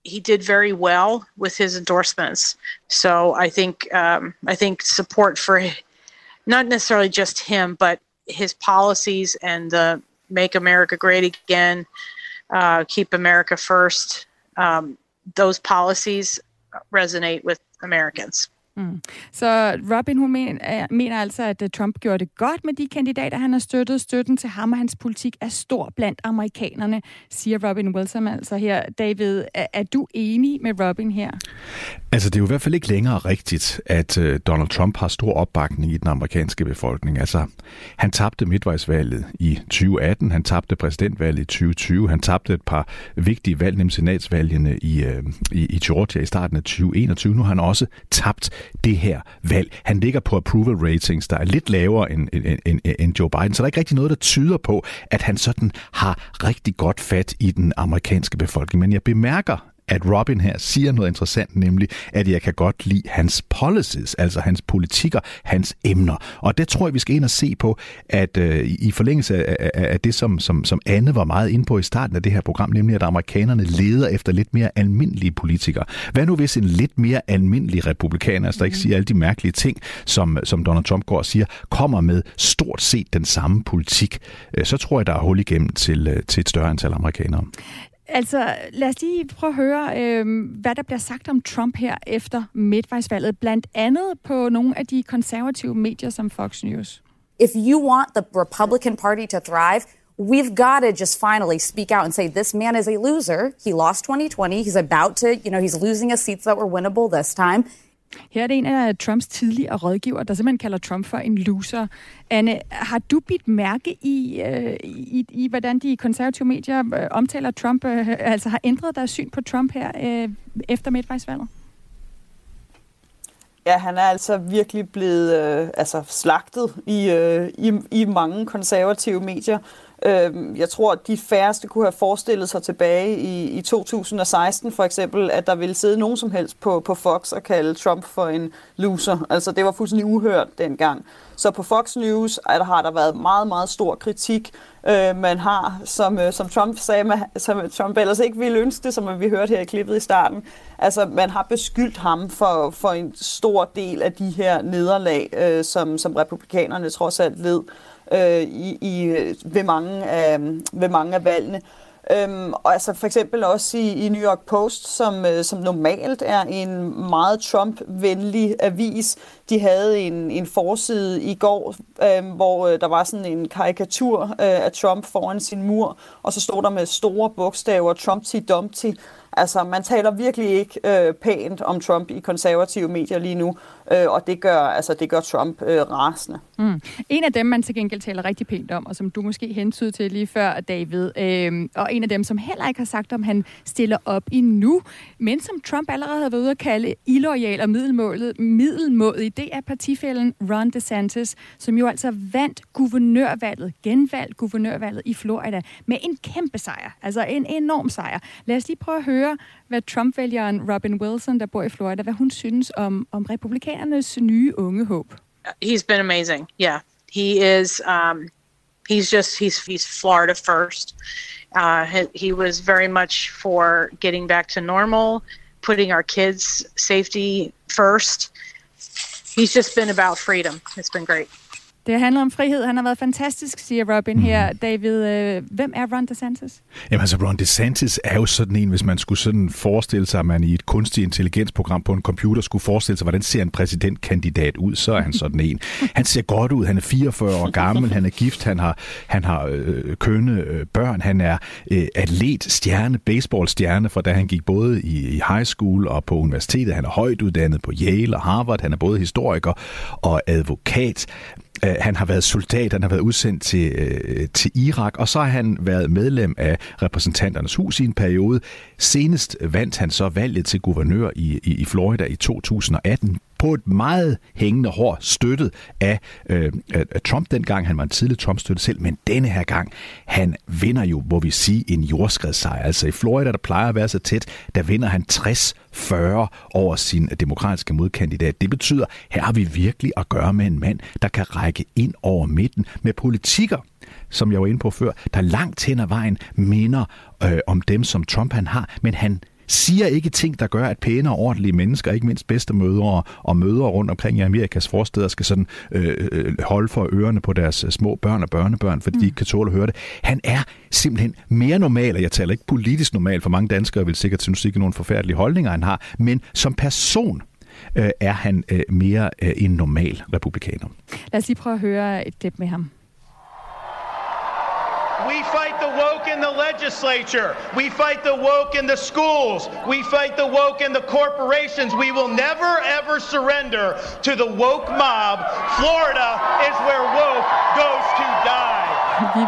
he did very well with his endorsements. So I think um, I think support for not necessarily just him, but his policies and the "Make America Great Again," uh, "Keep America first. um, those policies resonate with Americans. Mm. Så Robin, hun mener, mener altså, at øh, Trump gjorde det godt med de kandidater, han har støttet. Støtten til ham og hans politik er stor blandt amerikanerne, siger Robin Wilson altså her. David, er, er du enig med Robin her? Altså, det er jo i hvert fald ikke længere rigtigt, at øh, Donald Trump har stor opbakning i den amerikanske befolkning. Altså, han tabte midtvejsvalget i 2018, han tabte præsidentvalget i 2020, han tabte et par vigtige valg, nemlig senatsvalgene i, øh, i, i Georgia i starten af 2021. Nu har han også tabt det her valg. Han ligger på approval ratings, der er lidt lavere end, end, end, end Joe Biden, så der er ikke rigtig noget, der tyder på, at han sådan har rigtig godt fat i den amerikanske befolkning. Men jeg bemærker at Robin her siger noget interessant, nemlig at jeg kan godt lide hans policies, altså hans politikker, hans emner. Og det tror jeg, vi skal ind og se på, at øh, i forlængelse af, af, af det, som, som, som Anne var meget inde på i starten af det her program, nemlig at amerikanerne leder efter lidt mere almindelige politikere. Hvad nu hvis en lidt mere almindelig republikaner, altså der ikke siger alle de mærkelige ting, som, som Donald Trump går og siger, kommer med stort set den samme politik, øh, så tror jeg, der er hul igennem til, øh, til et større antal amerikanere. Altså, lad os lige prøve at høre, øh, hvad der bliver sagt om Trump her efter midtvejsvalget, blandt andet på nogle af de konservative medier som Fox News. If you want the Republican Party to thrive, we've got to just finally speak out and say this man is a loser. He lost 2020. He's about to, you know, he's losing a seats that were winnable this time. Her er det en af Trumps tidligere rådgiver, der simpelthen kalder Trump for en loser. Anne, har du bidt mærke i, øh, i, i hvordan de konservative medier øh, omtaler Trump, øh, altså har ændret deres syn på Trump her øh, efter midtvejsvalget? Ja, han er altså virkelig blevet øh, altså slagtet i, øh, i, i mange konservative medier. Øh, jeg tror, at de færreste kunne have forestillet sig tilbage i, i 2016 for eksempel, at der ville sidde nogen som helst på, på Fox og kalde Trump for en loser. Altså det var fuldstændig uhørt dengang. Så på Fox News der har der været meget, meget stor kritik. Øh, man har, som, øh, som Trump sagde, som Trump ellers ikke ville ønske det, som vi hørte her i klippet i starten. Altså man har beskyldt ham for, for en stor del af de her nederlag, øh, som, som republikanerne trods alt led øh, i, i, ved, mange af, ved mange af valgene. Øhm, og altså for eksempel også i, i New York Post, som, øh, som normalt er en meget Trump-venlig avis. De havde en, en forside i går, øh, hvor øh, der var sådan en karikatur øh, af Trump foran sin mur, og så stod der med store bogstaver Trumpty Dumpty. Altså, man taler virkelig ikke øh, pænt om Trump i konservative medier lige nu, øh, og det gør, altså, det gør Trump øh, rasende. Mm. En af dem, man til gengæld taler rigtig pænt om, og som du måske hentydede til lige før, David, øh, og en af dem, som heller ikke har sagt, om han stiller op endnu, men som Trump allerede har været ude at kalde illoyal og middelmådig, det er partifælden Ron DeSantis, som jo altså vandt guvernørvalget, genvalgt guvernørvalget i Florida med en kæmpe sejr, altså en enorm sejr. Lad os lige prøve at høre, hvad Trump-vælgeren Robin Wilson, der bor i Florida, hvad hun synes om, om republikanernes nye unge håb. He's been amazing. Yeah, he is. Um, he's just he's he's Florida first. Uh, he, he was very much for getting back to normal, putting our kids' safety first. He's just been about freedom. It's been great. Det handler om frihed. Han har været fantastisk, siger Robin mm. her. David, øh, hvem er Ron DeSantis? Jamen altså, Ron DeSantis er jo sådan en, hvis man skulle sådan forestille sig, at man i et kunstig intelligensprogram på en computer skulle forestille sig, hvordan ser en præsidentkandidat ud, så er han sådan en. Han ser godt ud, han er 44 år gammel, han er gift, han har, han har øh, kønne øh, børn, han er øh, atlet, stjerne, baseballstjerne, fra da han gik både i, i high school og på universitetet. Han er højt uddannet på Yale og Harvard, han er både historiker og advokat. Øh, han har været soldat, han har været udsendt til, øh, til Irak, og så har han været medlem af repræsentanternes hus i en periode. Senest vandt han så valget til guvernør i, i, i Florida i 2018 på et meget hængende hår, støttet af, øh, af Trump dengang. Han var en tidlig Trump-støtte selv, men denne her gang, han vinder jo, hvor vi sige, en jordskredssejr. Altså i Florida, der plejer at være så tæt, der vinder han 60-40 over sin demokratiske modkandidat. Det betyder, her har vi virkelig at gøre med en mand, der kan række ind over midten med politikker, som jeg var inde på før, der langt hen ad vejen minder øh, om dem, som Trump han har, men han siger ikke ting, der gør, at pæne og ordentlige mennesker, ikke mindst bedstemødre og mødre rundt omkring i Amerikas forsteder, skal sådan øh, øh holde for ørerne på deres små børn og børnebørn, fordi mm. de ikke kan tåle at høre det. Han er simpelthen mere normal, og jeg taler ikke politisk normal, for mange danskere vil sikkert synes ikke nogen forfærdelige holdninger, han har, men som person øh, er han øh, mere øh, en normal republikaner. Lad os lige prøve at høre et klip med ham. We fight the woke in the legislature. We fight the woke in the schools. We fight the woke in the corporations. We will never ever surrender to the woke mob. Florida is where woke goes to die. Vi,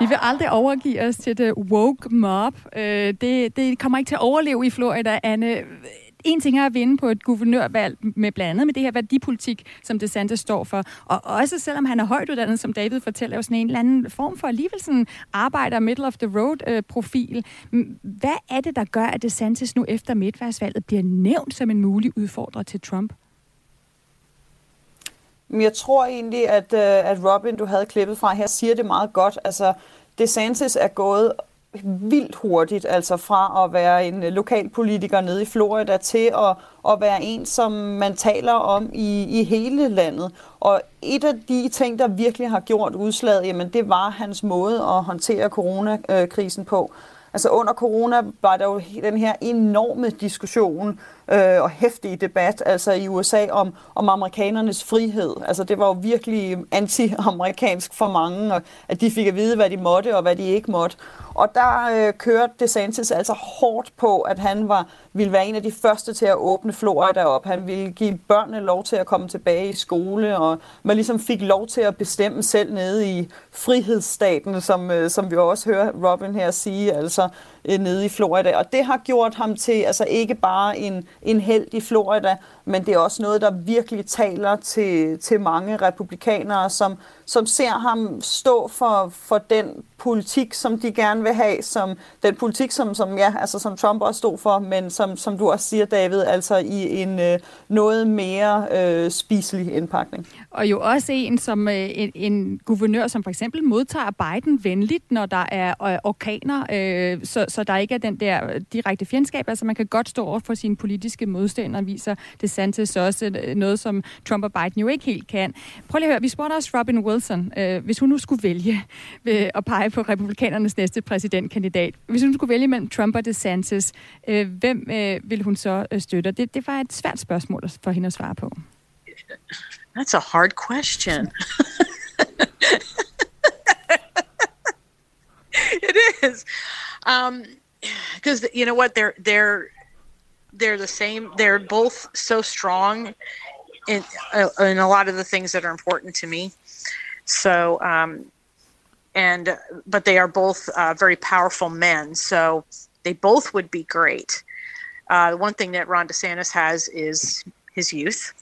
vi vil aldrig overgive os til det woke mob. Øh, det, det kommer ikke til at overleve i Florida, Anne en ting er at vinde på et guvernørvalg med blandt andet med det her værdipolitik, som DeSantis står for. Og også selvom han er højt uddannet, som David fortæller, jo sådan en eller anden form for alligevel sådan arbejder middle of the road øh, profil. Hvad er det, der gør, at DeSantis nu efter midtvejsvalget bliver nævnt som en mulig udfordrer til Trump? Jeg tror egentlig, at, øh, at Robin, du havde klippet fra her, siger det meget godt. Altså, DeSantis er gået vildt hurtigt, altså fra at være en øh, lokalpolitiker nede i Florida til at, at være en, som man taler om i, i hele landet. Og et af de ting, der virkelig har gjort udslaget, jamen det var hans måde at håndtere coronakrisen på. Altså under corona var der jo den her enorme diskussion øh, og hæftige debat altså i USA om, om amerikanernes frihed. Altså det var jo virkelig anti-amerikansk for mange, og at de fik at vide, hvad de måtte og hvad de ikke måtte. Og der øh, kørte DeSantis altså hårdt på, at han var ville være en af de første til at åbne Florida op. Han ville give børnene lov til at komme tilbage i skole, og man ligesom fik lov til at bestemme selv nede i frihedsstaten, som, øh, som vi også hører Robin her sige, altså øh, nede i Florida. Og det har gjort ham til altså ikke bare en, en held i Florida, men det er også noget, der virkelig taler til, til mange republikanere, som, som ser ham stå for, for den politik, som de gerne vil have, som den politik, som, som, ja, altså, som Trump også stod for, men som, som du også siger, David, altså i en øh, noget mere øh, spiselig indpakning. Og jo også en som øh, en, en guvernør, som for eksempel modtager Biden venligt, når der er øh, orkaner, øh, så, så der ikke er den der direkte fjendskab. Altså man kan godt stå over for sine politiske modstandere, viser DeSantis også øh, noget, som Trump og Biden jo ikke helt kan. Prøv lige at høre, vi spurgte også Robin Wilson, øh, hvis hun nu skulle vælge øh, at pege på republikanernes næste præsidentkandidat. Hvis hun skulle vælge mellem Trump og DeSantis, øh, hvem øh, vil hun så øh, støtte? Det, det var et svært spørgsmål for hende at svare på. That's a hard question. it is. Um, because you know what they're they're they're the same they're both so strong in uh, in a lot of the things that are important to me so um and but they are both uh, very powerful men so they both would be great uh, one thing that Ron DeSantis has is his youth.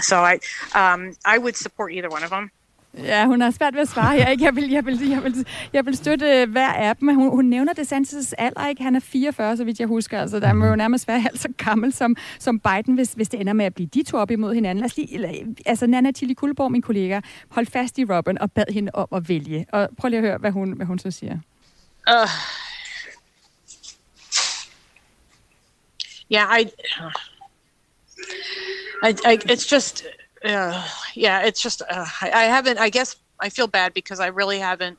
So I, um, I would support either one of them. Ja, hun har svært ved at svare her. Ikke? Jeg, vil, jeg, vil, jeg, vil, jeg vil støtte øh, hver af dem. Hun, hun nævner DeSantis' alder, ikke? Han er 44, så vidt jeg husker. Altså, der må jo nærmest være halvt så gammel som, som Biden, hvis, hvis det ender med at blive de to op imod hinanden. Lad os lige, eller, altså, Nana Tilly Kulborg, min kollega, hold fast i Robin og bad hende om at vælge. Og prøv lige at høre, hvad hun, hvad hun så siger. Uh, yeah, I, I, I, it's just yeah, it's just uh, I, I haven't. I guess I feel bad because I really haven't.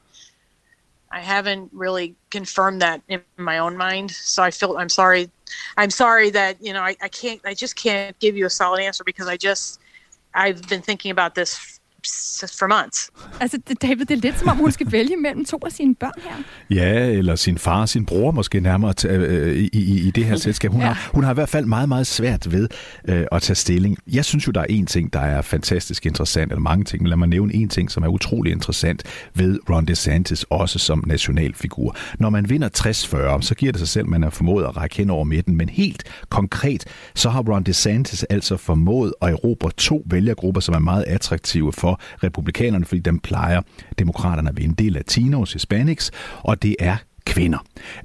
I haven't really confirmed that in my own mind. So I feel I'm sorry. I'm sorry that you know I, I can't. I just can't give you a solid answer because I just I've been thinking about this for months. Altså, David, det er lidt som om, hun skal vælge mellem to af sine børn her. Ja, eller sin far, sin bror måske nærmere t- øh, i, i, i det her selskab. Hun, ja. har, hun har i hvert fald meget, meget svært ved øh, at tage stilling. Jeg synes jo, der er en ting, der er fantastisk interessant, eller mange ting, men lad mig nævne en ting, som er utrolig interessant ved Ron DeSantis, også som nationalfigur. Når man vinder 60-40, så giver det sig selv, at man er formået at række hen over midten, men helt konkret, så har Ron DeSantis altså formået at erobre to vælgergrupper, som er meget attraktive for republikanerne, fordi dem plejer demokraterne at vinde. Det er latinos, hispanics, og det er kvinder.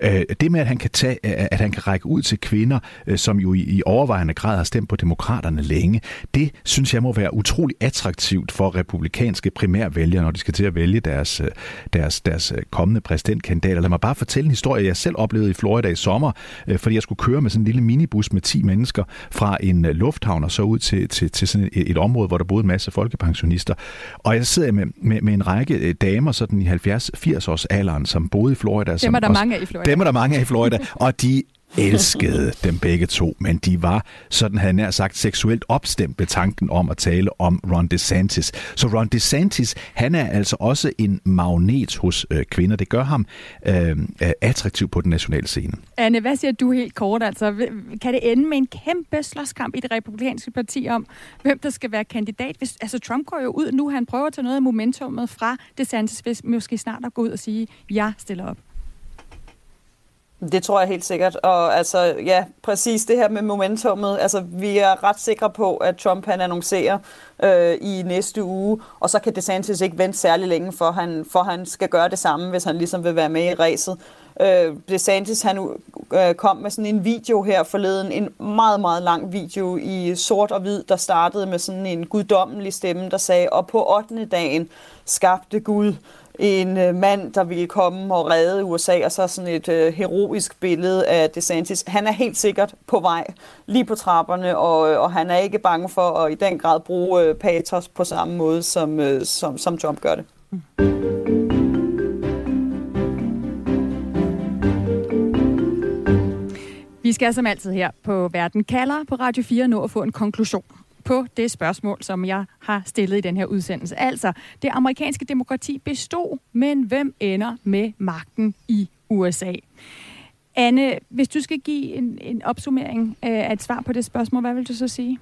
Øh, det med, at han kan, tage, at han kan række ud til kvinder, øh, som jo i overvejende grad har stemt på demokraterne længe, det synes jeg må være utrolig attraktivt for republikanske primærvælgere, når de skal til at vælge deres, øh, deres, deres kommende præsidentkandidater. Lad mig bare fortælle en historie, jeg selv oplevede i Florida i sommer, fordi jeg skulle køre med sådan en lille minibus med 10 mennesker fra en lufthavn og så ud til, til, til sådan et, et område, hvor der boede en masse folkepensionister. Og jeg sidder med, med, med en række damer sådan i 70-80 års alderen, som boede i Florida, dem er der mange af i Florida. Dem er der mange af i Florida, og de elskede dem begge to, men de var, sådan havde nær sagt, seksuelt opstemt ved tanken om at tale om Ron DeSantis. Så Ron DeSantis, han er altså også en magnet hos øh, kvinder. Det gør ham øh, attraktiv på den nationale scene. Anne, hvad siger du helt kort? Altså, kan det ende med en kæmpe slåskamp i det republikanske parti om, hvem der skal være kandidat? Hvis, altså, Trump går jo ud nu, han prøver at tage noget af momentummet fra DeSantis, hvis måske snart at gå ud og sige, jeg stiller op. Det tror jeg helt sikkert. Og altså, ja, præcis det her med momentummet. Altså, vi er ret sikre på, at Trump han annoncerer øh, i næste uge, og så kan DeSantis ikke vente særlig længe, for han, for han skal gøre det samme, hvis han ligesom vil være med i ræset. Øh, DeSantis han øh, kom med sådan en video her forleden, en meget, meget lang video i sort og hvid, der startede med sådan en guddommelig stemme, der sagde, og på 8. dagen skabte Gud en øh, mand, der ville komme og redde USA, og så sådan et øh, heroisk billede af DeSantis. Han er helt sikkert på vej lige på trapperne, og, øh, og han er ikke bange for at i den grad bruge øh, patos på samme måde, som, øh, som, som Trump gør det. Vi skal som altid her på Verden kalder på Radio 4 nå at få en konklusion på det spørgsmål, som jeg har stillet i den her udsendelse. Altså, det amerikanske demokrati bestod, men hvem ender med magten i USA? Anne, hvis du skal give en, en opsummering øh, af et svar på det spørgsmål, hvad vil du så sige?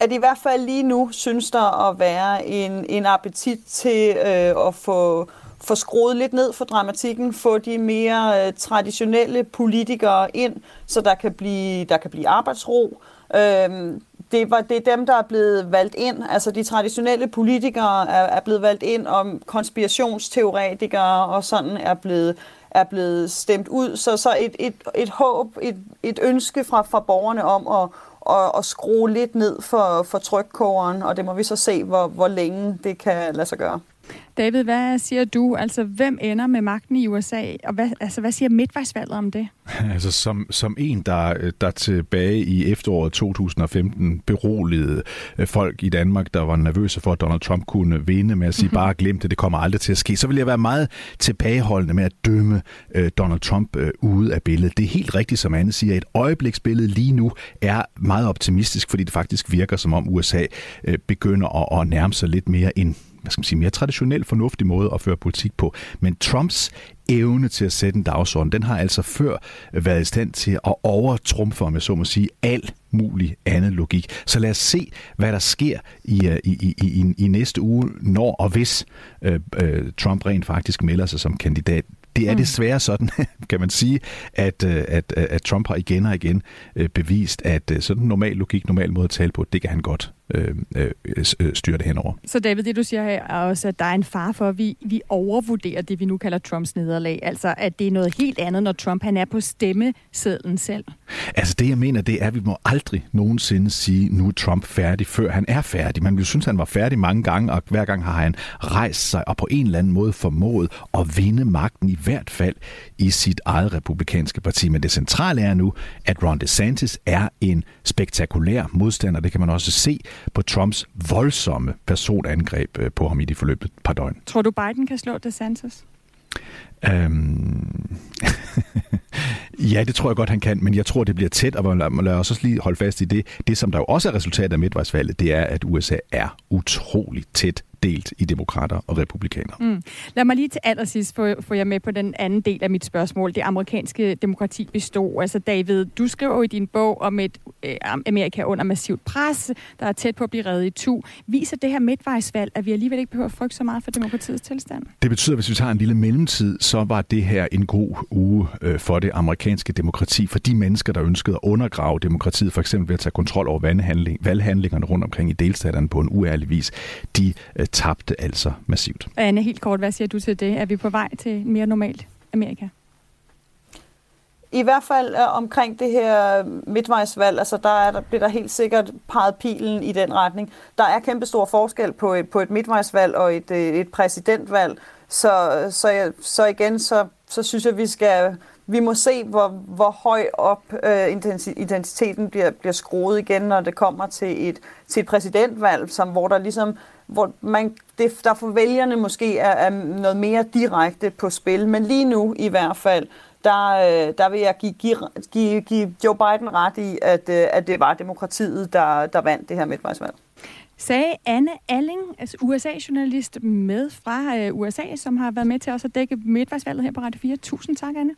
At i hvert fald lige nu synes der at være en, en appetit til øh, at få, få skruet lidt ned for dramatikken, få de mere øh, traditionelle politikere ind, så der kan blive, der kan blive arbejdsro. Øhm, det, var, det er dem, der er blevet valgt ind. Altså de traditionelle politikere er, er blevet valgt ind, om konspirationsteoretikere og sådan er blevet, er blevet stemt ud. Så, så et, et, et håb, et, et ønske fra, fra borgerne om at, at, at skrue lidt ned for, for trykkogeren, og det må vi så se, hvor, hvor længe det kan lade sig gøre. David, hvad siger du? Altså, hvem ender med magten i USA? Og hvad, altså, hvad siger midtvejsvalget om det? Altså, som, som en, der, der tilbage i efteråret 2015 beroligede øh, folk i Danmark, der var nervøse for, at Donald Trump kunne vinde med at sige, mm-hmm. bare glem det, det kommer aldrig til at ske, så vil jeg være meget tilbageholdende med at dømme uh, Donald Trump uh, ude af billedet. Det er helt rigtigt, som Anne siger. Et øjebliksbillede lige nu er meget optimistisk, fordi det faktisk virker, som om USA uh, begynder at, at nærme sig lidt mere en hvad skal man sige, mere traditionel, fornuftig måde at føre politik på. Men Trumps evne til at sætte en dagsorden, den har altså før været i stand til at overtrumfe, om jeg så må sige, al mulig anden logik. Så lad os se, hvad der sker i, øh, i, i, i, i næste uge, når og hvis øh, øh, Trump rent faktisk melder sig som kandidat. Det er mm. desværre sådan, kan man sige, at, øh, at, at Trump har igen og igen bevist, at sådan normal logik, normal måde at tale på, det kan han godt. Øh, øh, øh, styre det henover. Så David, det du siger her er også, at der er en far for, at vi, vi overvurderer det, vi nu kalder Trumps nederlag. Altså, at det er noget helt andet, når Trump han er på stemmesedlen selv. Altså det, jeg mener, det er, at vi må aldrig nogensinde sige, nu er Trump færdig, før han er færdig. Man vil synes, han var færdig mange gange, og hver gang har han rejst sig og på en eller anden måde formået at vinde magten, i hvert fald i sit eget republikanske parti. Men det centrale er nu, at Ron DeSantis er en spektakulær modstander. Det kan man også se på Trumps voldsomme personangreb øh, på ham i de forløbet par døgn. Tror du, Biden kan slå DeSantis? Øhm... ja, det tror jeg godt, han kan, men jeg tror, det bliver tæt, og lad os også lige holde fast i det. Det, som der jo også er resultatet af midtvejsvalget, det er, at USA er utroligt tæt delt i demokrater og republikanere. Mm. Lad mig lige til allersidst få, få jer med på den anden del af mit spørgsmål. Det amerikanske demokrati består. Altså David, du skriver jo i din bog om et øh, Amerika under massivt pres, der er tæt på at blive reddet i tu. Viser det her midtvejsvalg, at vi alligevel ikke behøver at frygte så meget for demokratiets tilstand? Det betyder, at hvis vi tager en lille mellemtid, så var det her en god uge øh, for det amerikanske demokrati, for de mennesker, der ønskede at undergrave demokratiet, for eksempel ved at tage kontrol over valghandlingerne rundt omkring i delstaterne på en uærlig vis, de øh, tabte altså massivt. Anne, helt kort, hvad siger du til det? Er vi på vej til mere normalt Amerika? I hvert fald uh, omkring det her midtvejsvalg, altså der, er, der bliver der helt sikkert peget pilen i den retning. Der er kæmpe stor forskel på et, på et midtvejsvalg og et, øh, et præsidentvalg. Så, så, så igen, så, så synes jeg, vi skal vi må se, hvor, hvor høj op uh, identiteten bliver, bliver skruet igen, når det kommer til et, til et præsidentvalg, som, hvor der ligesom hvor man, det, der for vælgerne måske er, er noget mere direkte på spil. Men lige nu i hvert fald, der, øh, der vil jeg give, give, give, give Joe Biden ret i, at, øh, at det var demokratiet, der, der vandt det her midtvejsvalg. Sagde Anne Alling, altså USA-journalist med fra øh, USA, som har været med til også at dække midtvejsvalget her på Radio 4. Tusind tak, Anne.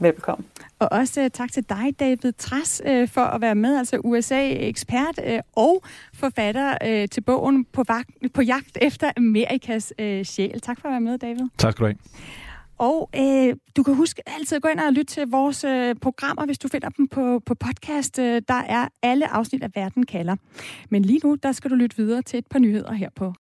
Velbekomme. Og også uh, tak til dig, David Tras, uh, for at være med, altså USA-ekspert uh, og forfatter uh, til bogen på, vagt, på jagt efter Amerikas uh, sjæl. Tak for at være med, David. Tak skal du have. Og øh, du kan huske altid at gå ind og lytte til vores øh, programmer, hvis du finder dem på, på podcast. Øh, der er alle afsnit af Verden kalder. Men lige nu, der skal du lytte videre til et par nyheder her på